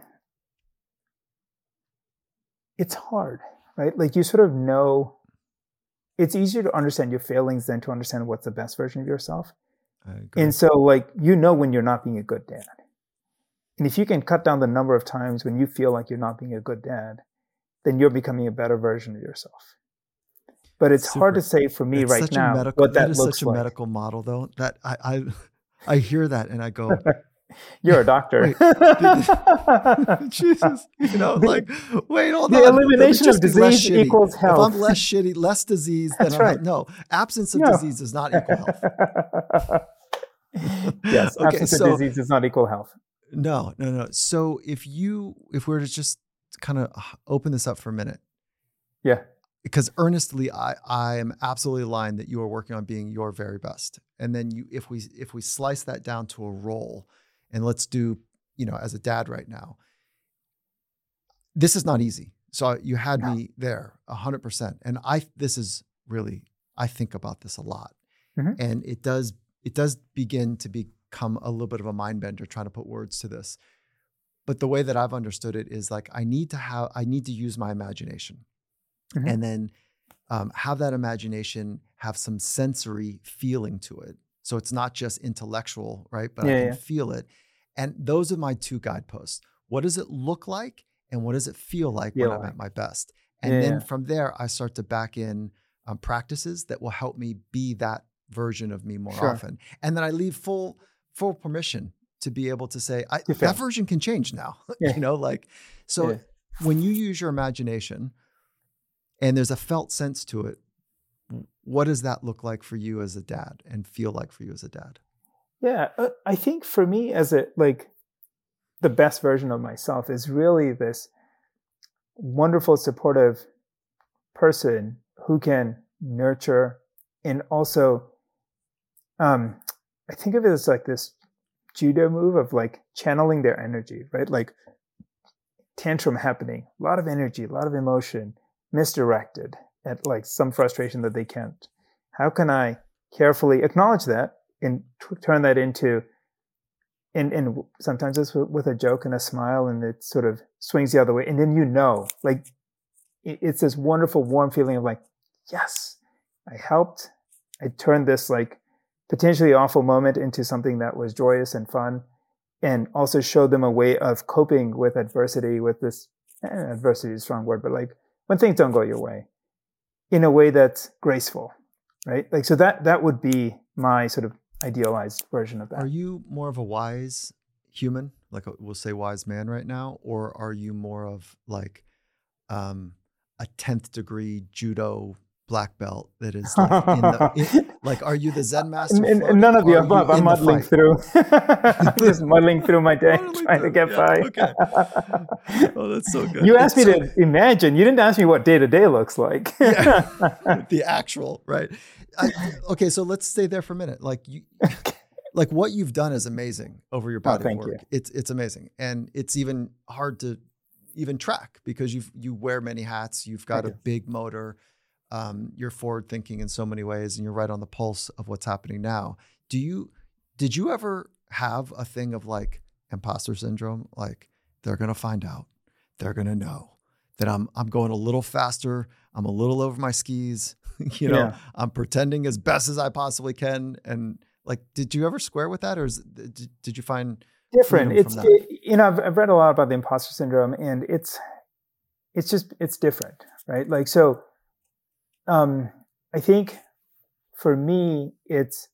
it's hard, right? Like you sort of know. It's easier to understand your failings than to understand what's the best version of yourself. And so, like, you know when you're not being a good dad. And if you can cut down the number of times when you feel like you're not being a good dad, then you're becoming a better version of yourself. But it's Super. hard to say for me It's right now medical, what that, that is looks such a like. medical model, though. That I, I, I hear that and I go, [laughs] You're a doctor. [laughs] [laughs] Jesus, you know, like, wait, hold The on. Elimination of disease shitty. equals If health. I'm less shitty, less disease, then That's I'm right. no absence of No. disease does not equal health. yes, Okay, absence so- of disease does not equal health. No, no, no. So if you, if we we're to just kind of open this up for a minute, Yeah. Because earnestly, I, I am absolutely aligned that you are working on being your very best. And then you, if we, if we slice that down to a role, and let's do, you know, as a dad right now, this is not easy. So you had No. me there a hundred percent. And I, this is really, I think about this a lot, Mhm. and it does, it does begin to become a little bit of a mind bender trying to put words to this. But the way that I've understood it is like I need to have, I need to use my imagination, Mhm. and then um, have that imagination have some sensory feeling to it. So it's not just intellectual, right? But I can yeah. feel it. And those are my two guideposts. What does it look like? And what does it feel like when Feel I'm at my best? And Yeah, then yeah. from there, I start to back in um, practices that will help me be that version of me more Sure. often. And then I leave full full permission to be able to say, I, that version can change now. [laughs] Yeah. you know, like so Yeah. when you use your imagination and there's a felt sense to it, what does that look like for you as a dad and feel like for you as a dad? Yeah, uh, I think for me, as a like the best version of myself is really this wonderful, supportive person who can nurture and also, um, I think of it as like this judo move of like channeling their energy, right? Like tantrum happening, a lot of energy, a lot of emotion, misdirected at like some frustration that they can't. How can I carefully acknowledge that and t- turn that into and and sometimes it's with, a joke and a smile and it sort of swings the other way and then you know like it's this wonderful warm feeling of like yes i helped i turned this like potentially awful moment into something that was joyous and fun and also showed them a way of coping with adversity with this eh, adversity is a strong word but like when things don't go your way in a way that's graceful right? Like so that that would be my sort of idealized version of that. Are you more of a wise human, like a, we'll say wise man right now, or are you more of like um, a tenth degree judo black belt that is like, in the, in, [laughs] like are you the Zen master? None of the above. I'm muddling through, I'm [laughs] just [laughs] muddling through my day, trying to get yeah, by. Okay. Oh, that's so good. You asked me so, to imagine. You didn't ask me what day to day looks like. yeah, the actual right. I, okay, so let's stay there for a minute. Like you, like what you've done is amazing over your oh, body oh, work. You. It's it's amazing, and it's even hard to even track because you you wear many hats. You've got a big motor. Um, you're forward thinking in so many ways, and you're right on the pulse of what's happening now. Do you did you ever have a thing of like imposter syndrome? Like they're gonna find out, they're gonna know that I'm I'm going a little faster. I'm a little over my skis. [laughs] you know, yeah. I'm pretending as best as I possibly can. And like, did you ever square with that, or is, did, did you find different? It's it, you know, I've, I've read a lot about the imposter syndrome, and it's it's just it's different, right? Like, so, um, I think for me, it's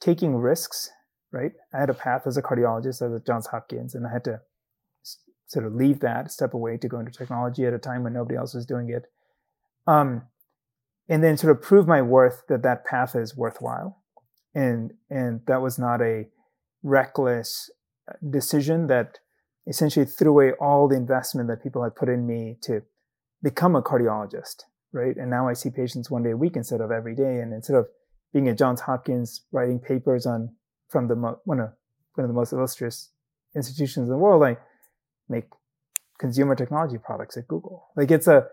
taking risks. Right, I had a path as a cardiologist at Johns Hopkins, and I had to sort of leave that, step away to go into technology at a time when nobody else was doing it. Um, and then sort of prove my worth that that path is worthwhile. And, and that was not a reckless uh, decision that essentially threw away all the investment that people had put in me to become a cardiologist, right? And now I see patients one day a week instead of every day. And instead of being at Johns Hopkins writing papers on from the one of one of the most illustrious institutions in the world, I make consumer technology products at Google. Like it's a,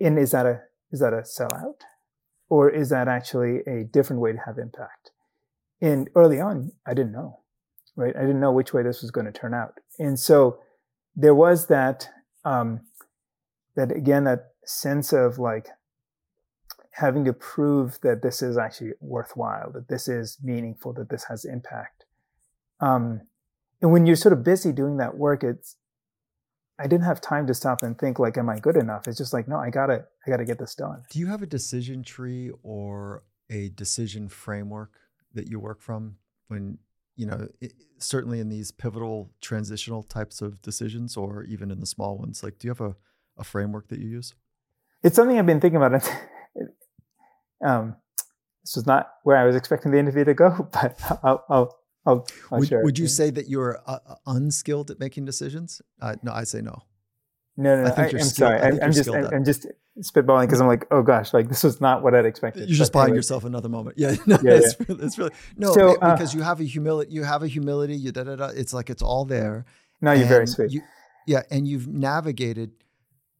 and is that a is that a sellout? Or is that actually a different way to have impact? And early on, I didn't know, right? I didn't know which way this was going to turn out. And so there was that, um, that again, that sense of like having to prove that this is actually worthwhile, that this is meaningful, that this has impact. Um, and when you're sort of busy doing that work, it's I didn't have time to stop and think like, am I good enough? It's just like, no, I gotta, I gotta get this done. Do you have a decision tree or a decision framework that you work from when, you know, it, certainly in these pivotal transitional types of decisions or even in the small ones, like, do you have a, a framework that you use? It's something I've been thinking about. um, this was not where I was expecting the interview to go, [laughs] but I'll, I'll I'll, I'll would, would you say that you're uh, uh, unskilled at making decisions? Uh, no, I say no. No, no, no. I, am sorry. I, am just, I'm, I'm, just spitballing because I'm like, oh gosh, like this was not what I'd expected. You're just buying anyway. yourself another moment. [laughs] Yeah, no, yeah, it's, yeah. Really, really no, so, uh, because you have a humility. You have a humility. You da da da. It's like it's all there. No, you're very sweet. You, yeah, and you've navigated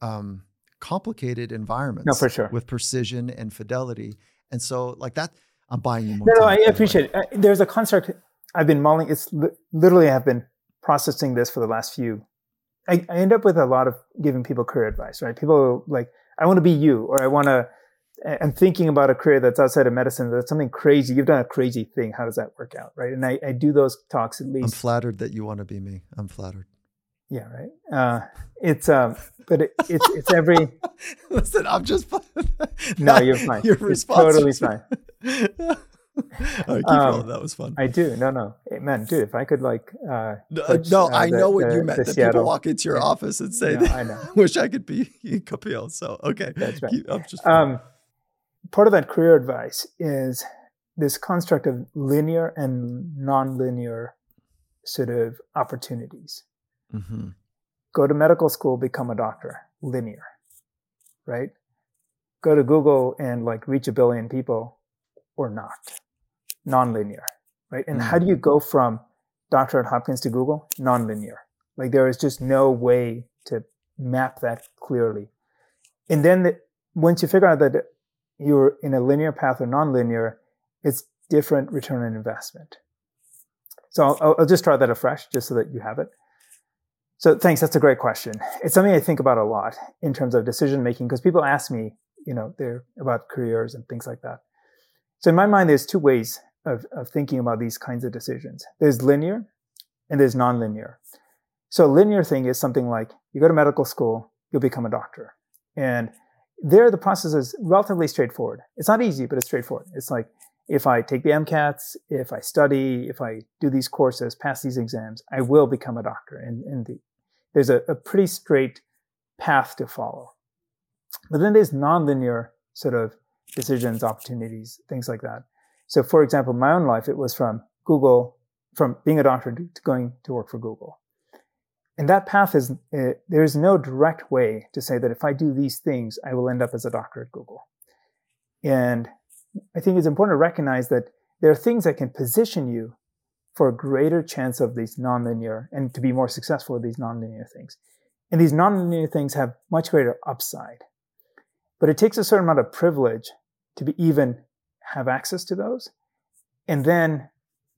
um, complicated environments. No, for sure. With precision and fidelity, and so like that, I'm buying you more. No, no, I appreciate it. Uh, there's a construct I've been mulling. It's li- literally I've been processing this for the last few. I, I, end up with a lot of giving people career advice, right? People like, I want to be you, or I want to. I'm thinking about a career that's outside of medicine. That's something crazy. You've done a crazy thing. How does that work out, right? And I, I do those talks at least. I'm flattered that you want to be me. I'm flattered. Yeah, right. Uh, it's um, but it, it's it's every. [laughs] Listen, I'm just. [laughs] no, you're fine. You're totally fine. [laughs] Keep um. That was fun. I do. No, no, man, dude. If I could like, uh, no, uh, no I the, know what the, you meant. That Seattle, people walk into your yeah. office and say, no, "I know. wish I could be Kapil." So, okay, that's right. Keep, I'm just um, part of that career advice is this construct of linear and non-linear sort of opportunities. Mm-hmm. Go to medical school, become a doctor. Linear, right? Go to Google and like reach a billion people or not nonlinear, right? And mm-hmm. how do you go from Doctor at Hopkins to Google? Nonlinear. Like there is just no way to map that clearly. And then the, once you figure out that you're in a linear path or nonlinear, it's different return on investment. So I'll, I'll just try that afresh just so that you have it. So thanks. That's a great question. It's something I think about a lot in terms of decision making because people ask me, you know, they're about careers and things like that. So in my mind, there's two ways of, of thinking about these kinds of decisions. There's linear and there's nonlinear. So a linear thing is something like you go to medical school, you'll become a doctor. And there the process is relatively straightforward. It's not easy, but it's straightforward. It's like if I take the MCATs, if I study, if I do these courses, pass these exams, I will become a doctor. And, and the, there's a, a pretty straight path to follow. But then there's nonlinear sort of decisions, opportunities, things like that. So, for example, my own life, it was from Google, from being a doctor to going to work for Google. And that path is, uh, there's no direct way to say that if I do these things, I will end up as a doctor at Google. And I think it's important to recognize that there are things that can position you for a greater chance of these nonlinear and to be more successful with these nonlinear things. And these nonlinear things have much greater upside. But it takes a certain amount of privilege to be even have access to those. And then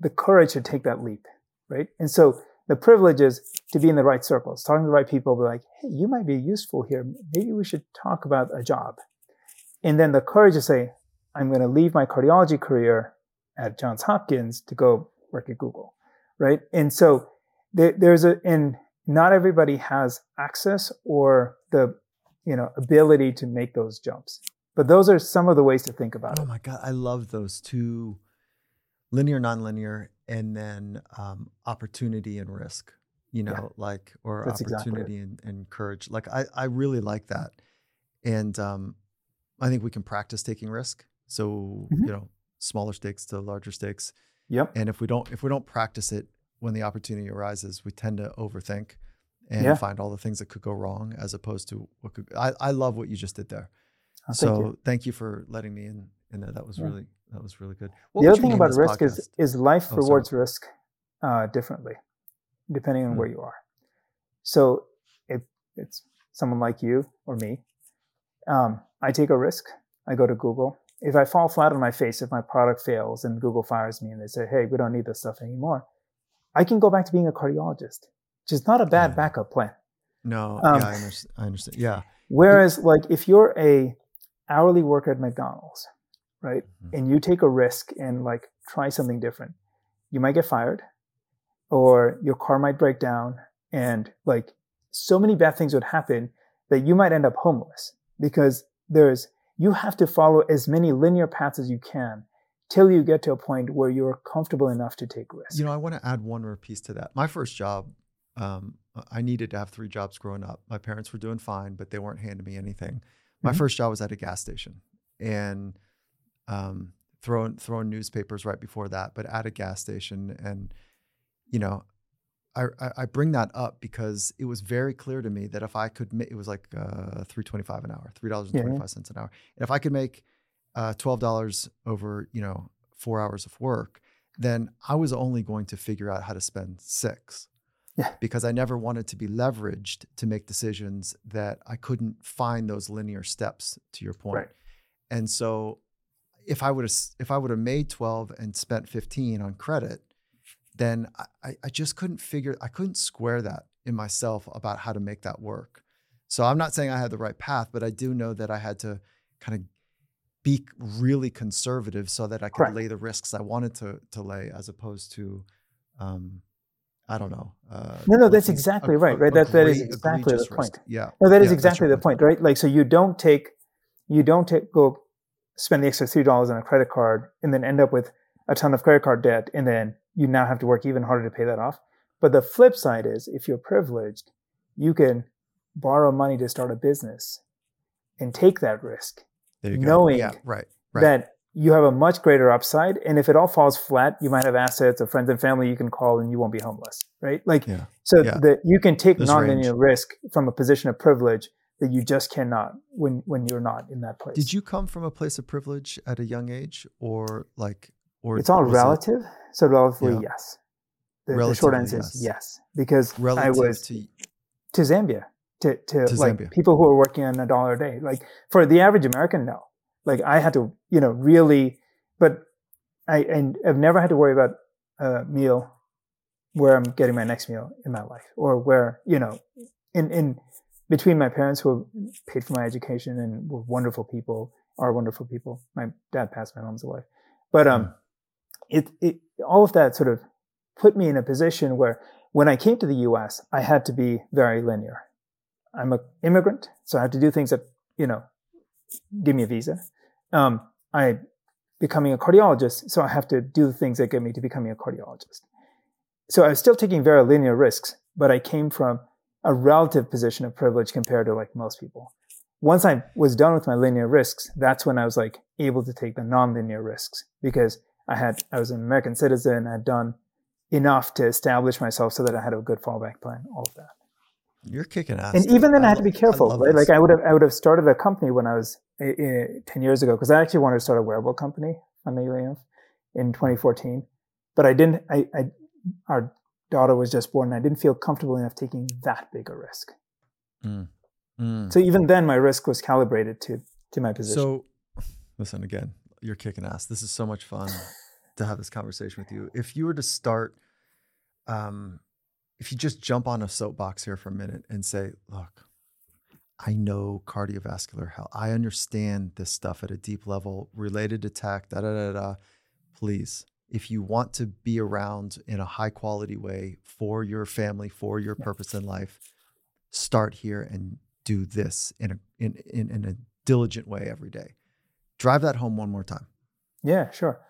the courage to take that leap, right? And so the privilege is to be in the right circles, talking to the right people, be like, hey, you might be useful here. Maybe we should talk about a job. And then the courage to say, I'm going to leave my cardiology career at Johns Hopkins to go work at Google, right? And so there, there's a, and not everybody has access or the, you know, ability to make those jumps. But those are some of the ways to think about oh it. Oh my God. I love those two linear, nonlinear, and then um, opportunity and risk, you know, yeah. like, or That's opportunity exactly and, and, courage. Like, I, I really like that. And um, I think we can practice taking risk. So, mm-hmm. you know, smaller stakes to larger stakes. Yep. And if we don't, if we don't practice it when the opportunity arises, we tend to overthink and yeah. find all the things that could go wrong as opposed to what could, I, I love what you just did there. Oh, so thank you. thank you. for letting me in, in there. That was yeah. really, that was really good. What the other thing about risk podcast? is is life oh, rewards sorry. risk uh, differently depending on mm. where you are. So if it's someone like you or me, um, I take a risk. I go to Google. If I fall flat on my face, if my product fails and Google fires me and they say, "Hey, we don't need this stuff anymore," I can go back to being a cardiologist, which is not a bad yeah. backup plan. No, um, yeah, I understand. I understand. Yeah. Whereas, like, if you're a hourly worker at McDonald's right? Mm-hmm. And you take a risk and like try something different. You might get fired or your car might break down and like so many bad things would happen that you might end up homeless because there's you have to follow as many linear paths as you can till you get to a point where you're comfortable enough to take risks. You know, I want to add one more piece to that. My first job, um, I needed to have three jobs growing up. My parents were doing fine, but they weren't handing me anything. My mm-hmm. first job was at a gas station, and um, throwing throwing newspapers right before that, but at a gas station. And you know, I I bring that up because it was very clear to me that if I could, make, it was like uh, three twenty five an hour, three dollars and twenty five cents an hour. And if I could make uh, twelve dollars over, you know, four hours of work, then I was only going to figure out how to spend six. Yeah. Because I never wanted to be leveraged to make decisions that I couldn't find those linear steps to your point. Right. And so if I would have if I would have made 12 and spent 15 on credit, then I, I just couldn't figure I couldn't square that in myself about how to make that work. So I'm not saying I had the right path, but I do know that I had to kind of be really conservative so that I could lay the risks I wanted to to lay, as opposed to, um, I don't know. Uh, no, no, that's exactly a, right. Right, that that is exactly the point. Risk. Yeah, no, that is yeah, exactly the point. Right, like so you don't take, you don't take go spend the extra three dollars on a credit card and then end up with a ton of credit card debt and then you now have to work even harder to pay that off. But the flip side is if you're privileged, you can borrow money to start a business and take that risk, knowing yeah, right, right. that you have a much greater upside. And if it all falls flat, you might have assets or friends and family you can call and you won't be homeless, right? Like, yeah, so yeah. that you can take nonlinear range. risk from a position of privilege that you just cannot when when you're not in that place. Did you come from a place of privilege at a young age, or like, or it's all relative? It, so relatively, yeah. yes. The, the, short answer yes. is yes, because relative I was to, to Zambia, to to, to like Zambia. people who are working on a dollar a day. Like for the average American, no. Like I had to, you know, really, but I and I've never had to worry about a meal where I'm getting my next meal in my life, or where you know, in in between my parents who paid for my education and were wonderful people, are wonderful people. My dad passed, my mom's away, but um, it, it all of that sort of put me in a position where when I came to the U.S., I had to be very linear. I'm an immigrant, so I have to do things that you know give me a visa. Um, I becoming a cardiologist, so I have to do the things that get me to becoming a cardiologist. So I was still taking very linear risks, but I came from a relative position of privilege compared to like most people. once I was done with my linear risks, that's when I was like able to take the nonlinear risks because I had I was an American citizen, I had done enough to establish myself so that I had a good fallback plan, all of that. You're kicking ass. And even then, I, I had to be careful, right? Like I would have, I would have started a company when I was uh, ten years ago because I actually wanted to start a wearable company, funnily enough, in 2014. But I didn't. I, I, our daughter was just born, and I didn't feel comfortable enough taking that big a risk. Mm. Mm. So even then, my risk was calibrated to to my position. So, listen again. You're kicking ass. This is so much fun to have this conversation with you. If you were to start, um, if you just jump on a soapbox here for a minute and say, look, I know cardiovascular health. I understand this stuff at a deep level related to tech, da da da da. Please, if you want to be around in a high quality way for your family, for your purpose in life, start here and do this in a in, in, in a diligent way every day. Drive that home one more time. Yeah, sure.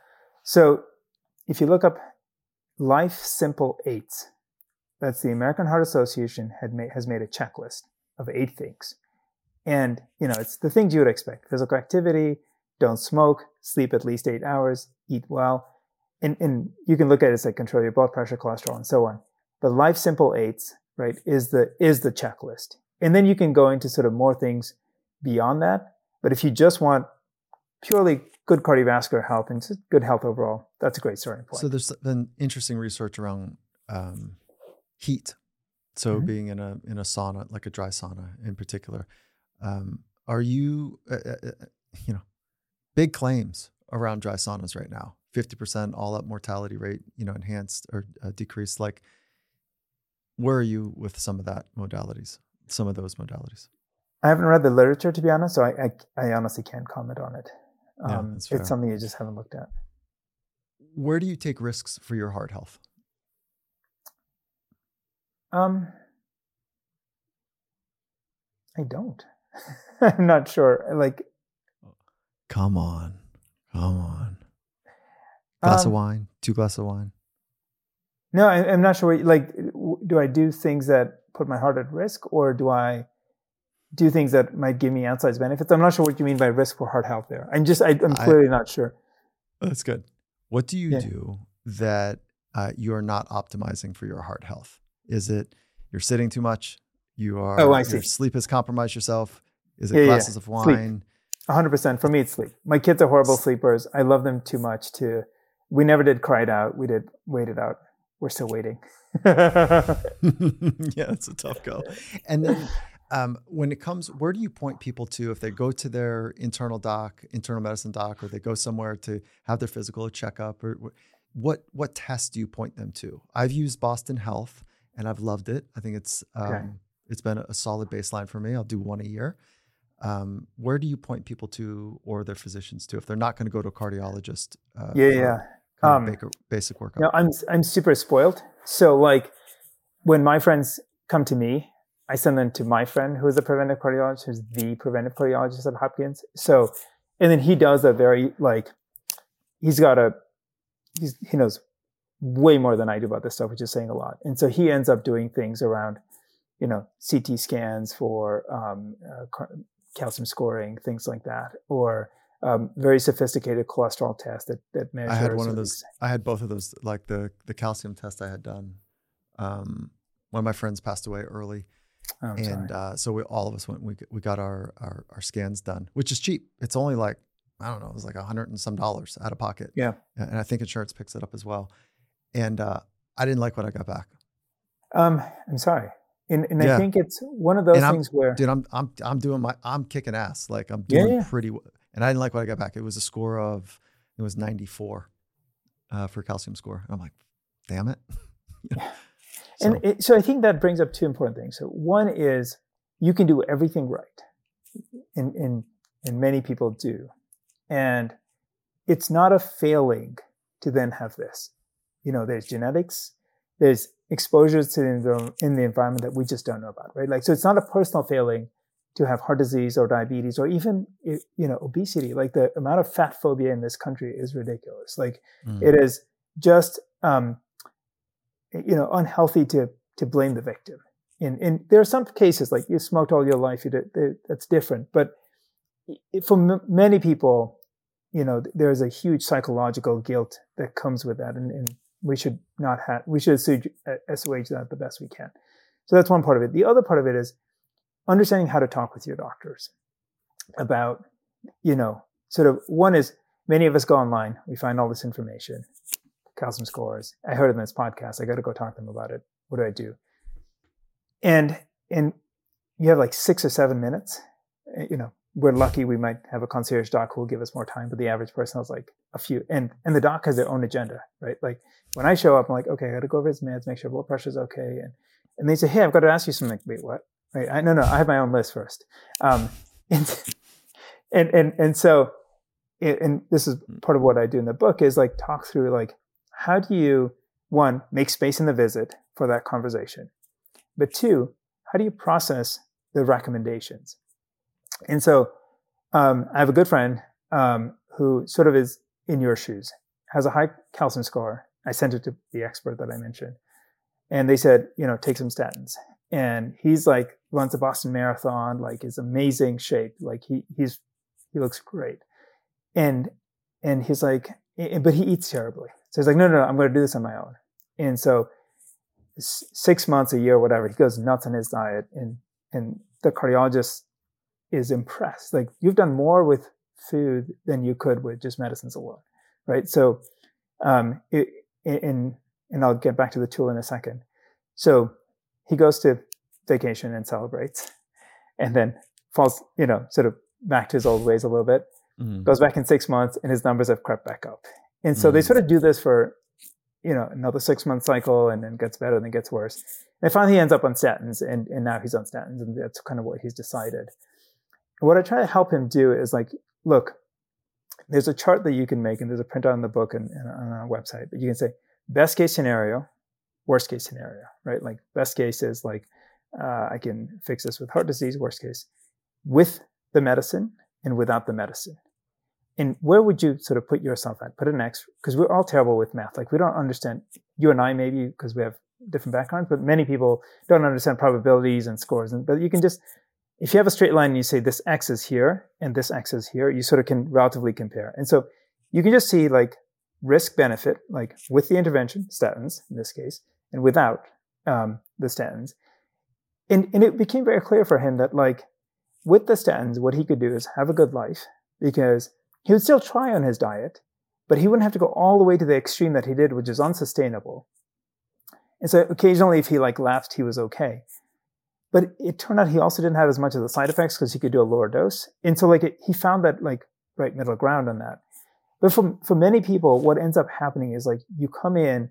So if you look up Life Simple Eight, that's the American Heart Association had made, has made a checklist of eight things. And, you know, it's the things you would expect. Physical activity, don't smoke, sleep at least eight hours, eat well. And, and you can look at it as like control your blood pressure, cholesterol, and so on. But Life Simple Eights, right, is the, is the checklist. And then you can go into sort of more things beyond that. But if you just want purely good cardiovascular health and good health overall, that's a great starting point. So there's been interesting research around um, heat. So mm-hmm. being in a in a sauna, like a dry sauna in particular, um, are you uh, uh, uh you know big claims around dry saunas right now? Fifty percent all up mortality rate, you know, enhanced or uh, decreased. Like, where are you with some of that modalities? Some of those modalities. I haven't read the literature to be honest, so I I, I honestly can't comment on it. Um, yeah, it's something you just haven't looked at. Where do you take risks for your heart health? Um, I don't. [laughs] I'm not sure. Like, come on, come on. Glass um, of wine, two glasses of wine. No, I, am not sure. Like, do I do things that put my heart at risk, or do I do things that might give me outsized benefits? I'm not sure what you mean by risk for heart health. There, I'm just I, am clearly I, not sure. That's good. What do you yeah. do that uh, you are not optimizing for your heart health? Is it you're sitting too much? You are. Oh, I see. Your sleep has compromised yourself. Is it yeah, glasses yeah. of wine? hundred percent. For me, it's sleep. My kids are horrible sleepers. I love them too much to. We never did cry it out. We did wait it out. We're still waiting. [laughs] [laughs] yeah, it's a tough go. And then [laughs] um, when it comes, where do you point people to if they go to their internal doc, internal medicine doc, or they go somewhere to have their physical checkup, or what what tests do you point them to? I've used Boston Health and I've loved it. I think it's um, okay. it's been a solid baseline for me. I'll do one a year. Um, where do you point people to or their physicians to if they're not going to go to a cardiologist? Uh, yeah, yeah. Um, basic, basic workup. No, I'm I'm super spoiled. So like when my friends come to me, I send them to my friend who is a preventive cardiologist, who's the preventive cardiologist at Hopkins. So, and then he does a very like, he's got a, he's, he knows way more than I do about this stuff, which is saying a lot. And so he ends up doing things around, you know, CT scans for um, uh, calcium scoring, things like that, or um, very sophisticated cholesterol test that that measures. I had one of those. I had both of those, like the the calcium test I had done. Um, one of my friends passed away early, oh, and uh, so we all of us went. We we got our, our our scans done, which is cheap. It's only like I don't know, it was like a hundred and some dollars out of pocket. Yeah, and I think insurance picks it up as well and uh, I didn't like what I got back. Um, I'm sorry, and, and yeah. I think it's one of those and things where, dude, I'm I'm I'm doing my I'm kicking ass, like I'm doing yeah, yeah. pretty, well. and I didn't like what I got back. It was a score of it was 94 uh, for calcium score. And I'm like, damn it. [laughs] so. And it, so I think that brings up two important things. So one is you can do everything right, and and and many people do, and it's not a failing to then have this you know, there's genetics, there's exposures to the, in the environment that we just don't know about, right? Like, so it's not a personal failing to have heart disease or diabetes or even, you know, obesity. Like the amount of fat phobia in this country is ridiculous. Like mm. it is just, um, you know, unhealthy to, to blame the victim. in, in there are some cases like you smoked all your life, you did, that's different. But for m- many people, you know, there's a huge psychological guilt that comes with that, and, and we should not have we should assuage, assuage that the best we can. So that's one part of it. The other part of it is understanding how to talk with your doctors about, you know, sort of one is many of us go online, we find all this information, calcium scores. I heard in this podcast. I got to go talk to them about it. What do I do? And and you have like six or seven minutes. Eh, you know, we're lucky we might have a concierge doc who will give us more time, but the average person has like a few. And and the doc has their own agenda, right? Like when I show up, I'm like, okay, I got to go over his meds, make sure blood pressure's okay, and and they say, hey, I've got to ask you something. Wait, what? Wait, I, no, no, I have my own list first. Um, [laughs] and, and and and so, and this is part of what I do in the book is like talk through like how do you one make space in the visit for that conversation, but two, how do you process the recommendations? And so, um, I have a good friend um, who sort of is in your shoes, has a high calcium score. I sent it to the expert that I mentioned, and they said, you know, take some statins. And he's like runs a Boston Marathon, like is amazing shape, like he he's he looks great, and and he's like, but he eats terribly. So he's like, no, no, no I'm going to do this on my own. And so six months, a year, whatever, he goes nuts on his diet, and and the cardiologist is impressed. Like you've done more with food than you could with just medicines alone, right? So, um, it, in and I'll get back to the tool in a second. So he goes to vacation and celebrates, [laughs] and then falls, you know, sort of back to his old ways a little bit. Mm-hmm. Goes back in six months, and his numbers have crept back up. And so mm-hmm. they sort of do this for, you know, another six month cycle, and then gets better, and then gets worse. And finally, he ends up on statins, and, and now he's on statins, and that's kind of what he's decided. What I try to help him do is like, look, there's a chart that you can make, and there's a printout in the book and, and on our website. But you can say, best case scenario, worst case scenario, right? Like best case is like uh, I can fix this with heart disease. Worst case, with the medicine and without the medicine. And where would you sort of put yourself at? Put an X because we're all terrible with math. Like we don't understand. You and I maybe because we have different backgrounds, but many people don't understand probabilities and scores. And but you can just if you have a straight line and you say this X is here and this X is here, you sort of can relatively compare. And so you can just see like risk benefit, like with the intervention, statins in this case, and without um, the statins. And, and it became very clear for him that, like, with the statins, what he could do is have a good life because he would still try on his diet, but he wouldn't have to go all the way to the extreme that he did, which is unsustainable. And so occasionally, if he like lapsed, he was okay. But it turned out he also didn't have as much of the side effects because he could do a lower dose. And so like it, he found that like right middle ground on that. But for, for many people, what ends up happening is like you come in,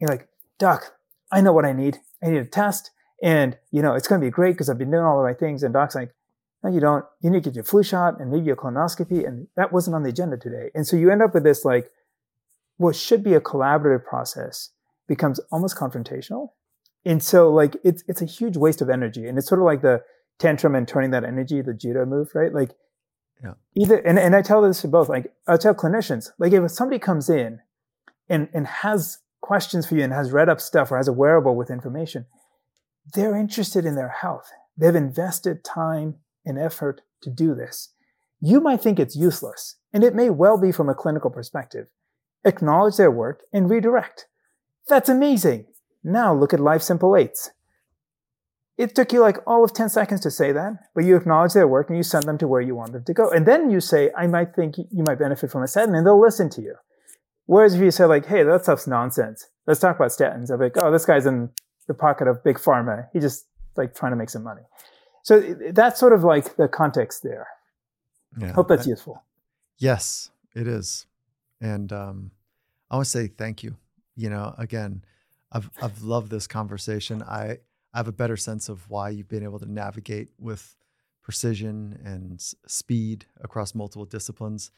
you're like, Doc, I know what I need. I need a test. And, you know, it's going to be great because I've been doing all the right things. And Doc's like, no, you don't. You need to get your flu shot and maybe a colonoscopy. And that wasn't on the agenda today. And so you end up with this like, what should be a collaborative process becomes almost confrontational. And so like it's it's a huge waste of energy. And it's sort of like the tantrum and turning that energy, the judo move, right? Like yeah. Either and, and I tell this to both, like I tell clinicians, like if somebody comes in and and has questions for you and has read up stuff or has a wearable with information, they're interested in their health. They've invested time and effort to do this. You might think it's useless, and it may well be from a clinical perspective. Acknowledge their work and redirect. That's amazing. Now look at Life Simple Eights. It took you like all of 10 seconds to say that, but you acknowledge their work and you send them to where you want them to go. And then you say, I might think you might benefit from a statin, and they'll listen to you. Whereas if you say like, hey, that stuff's nonsense. Let's talk about statins. I'm like, oh, this guy's in the pocket of big pharma. He's just like trying to make some money. So that's sort of like the context there. Yeah, Hope that's I, useful. Yes, it is. And um, I want to say thank you. You know, again, I've I've loved this conversation. I I have a better sense of why you've been able to navigate with precision and speed across multiple disciplines.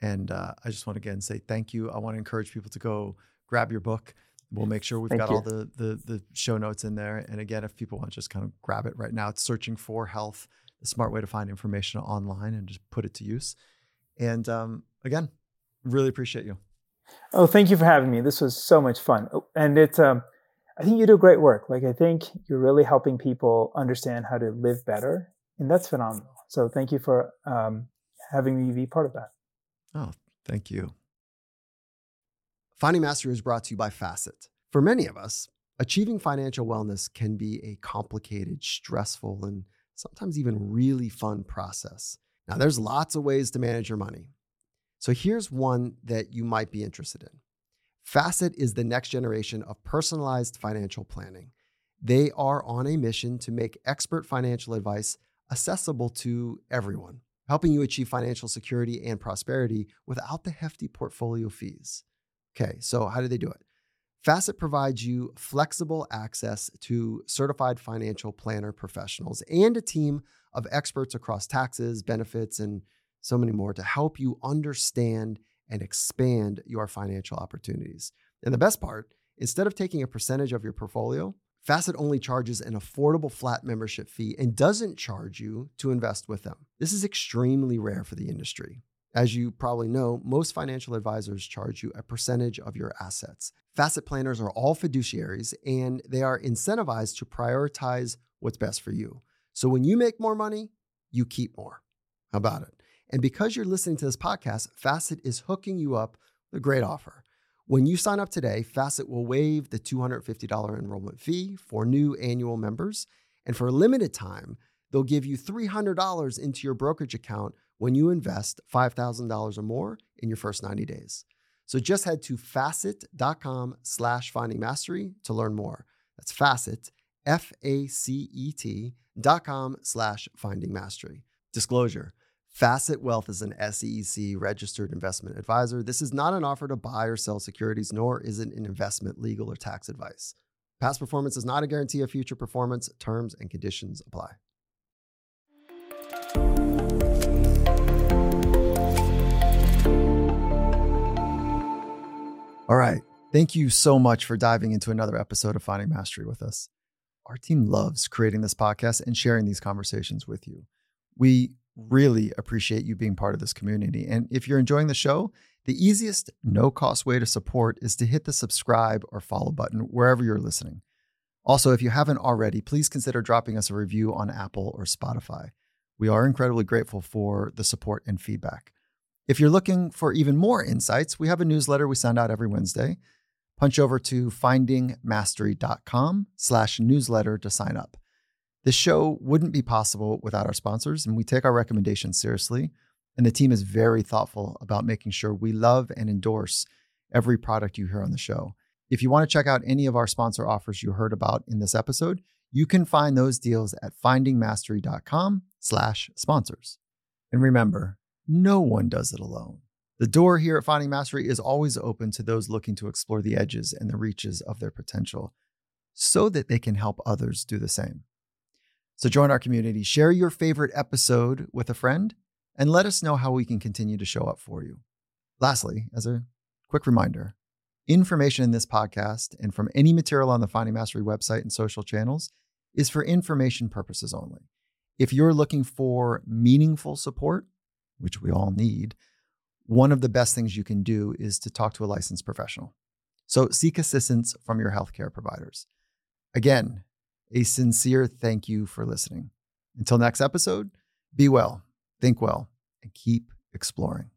And uh, I just want to again say thank you. I want to encourage people to go grab your book. We'll make sure we've thank got you. all the, the, the show notes in there. And again, if people want to just kind of grab it right now, it's searching for health, a smart way to find information online and just put it to use. And um, again, really appreciate you. Oh, thank you for having me. This was so much fun. Oh, and it's um, I think you do great work. Like I think you're really helping people understand how to live better, and that's phenomenal. So thank you for um, having me be part of that. Oh, thank you. Finding Mastery is brought to you by Facet. For many of us, achieving financial wellness can be a complicated, stressful, and sometimes even really fun process. Now, there's lots of ways to manage your money. So here's one that you might be interested in. Facet is the next generation of personalized financial planning. They are on a mission to make expert financial advice accessible to everyone, helping you achieve financial security and prosperity without the hefty portfolio fees. Okay, so how do they do it? Facet provides you flexible access to certified financial planner professionals and a team of experts across taxes, benefits, and so many more to help you understand and expand your financial opportunities. And the best part, instead of taking a percentage of your portfolio, Facet only charges an affordable flat membership fee and doesn't charge you to invest with them. This is extremely rare for the industry. As you probably know, most financial advisors charge you a percentage of your assets. Facet planners are all fiduciaries and they are incentivized to prioritize what's best for you. So when you make more money, you keep more. How about it? And because you're listening to this podcast, Facet is hooking you up with a great offer. When you sign up today, Facet will waive the $250 enrollment fee for new annual members. And for a limited time, they'll give you $300 into your brokerage account when you invest $5,000 or more in your first 90 days. So just head to facet.com slash finding mastery to learn more. That's facet, F A C E T dot com slash finding mastery. Disclosure Facet Wealth is an SEC registered investment advisor. This is not an offer to buy or sell securities, nor is it an investment, legal, or tax advice. Past performance is not a guarantee of future performance. Terms and conditions apply. All right. Thank you so much for diving into another episode of Finding Mastery with us. Our team loves creating this podcast and sharing these conversations with you. We really appreciate you being part of this community. And if you're enjoying the show, the easiest, no cost way to support is to hit the subscribe or follow button wherever you're listening. Also, if you haven't already, please consider dropping us a review on Apple or Spotify. We are incredibly grateful for the support and feedback. If you're looking for even more insights, we have a newsletter we send out every Wednesday. Punch over to findingmastery.com slash newsletter to sign up. This show wouldn't be possible without our sponsors, and we take our recommendations seriously. And the team is very thoughtful about making sure we love and endorse every product you hear on the show. If you want to check out any of our sponsor offers you heard about in this episode, you can find those deals at findingmastery.com slash sponsors. And remember, no one does it alone. The door here at Finding Mastery is always open to those looking to explore the edges and the reaches of their potential so that they can help others do the same. So join our community, share your favorite episode with a friend, and let us know how we can continue to show up for you. Lastly, as a quick reminder, information in this podcast and from any material on the Finding Mastery website and social channels is for information purposes only. If you're looking for meaningful support, which we all need, one of the best things you can do is to talk to a licensed professional. So seek assistance from your healthcare providers. Again, a sincere thank you for listening. Until next episode, be well, think well, and keep exploring.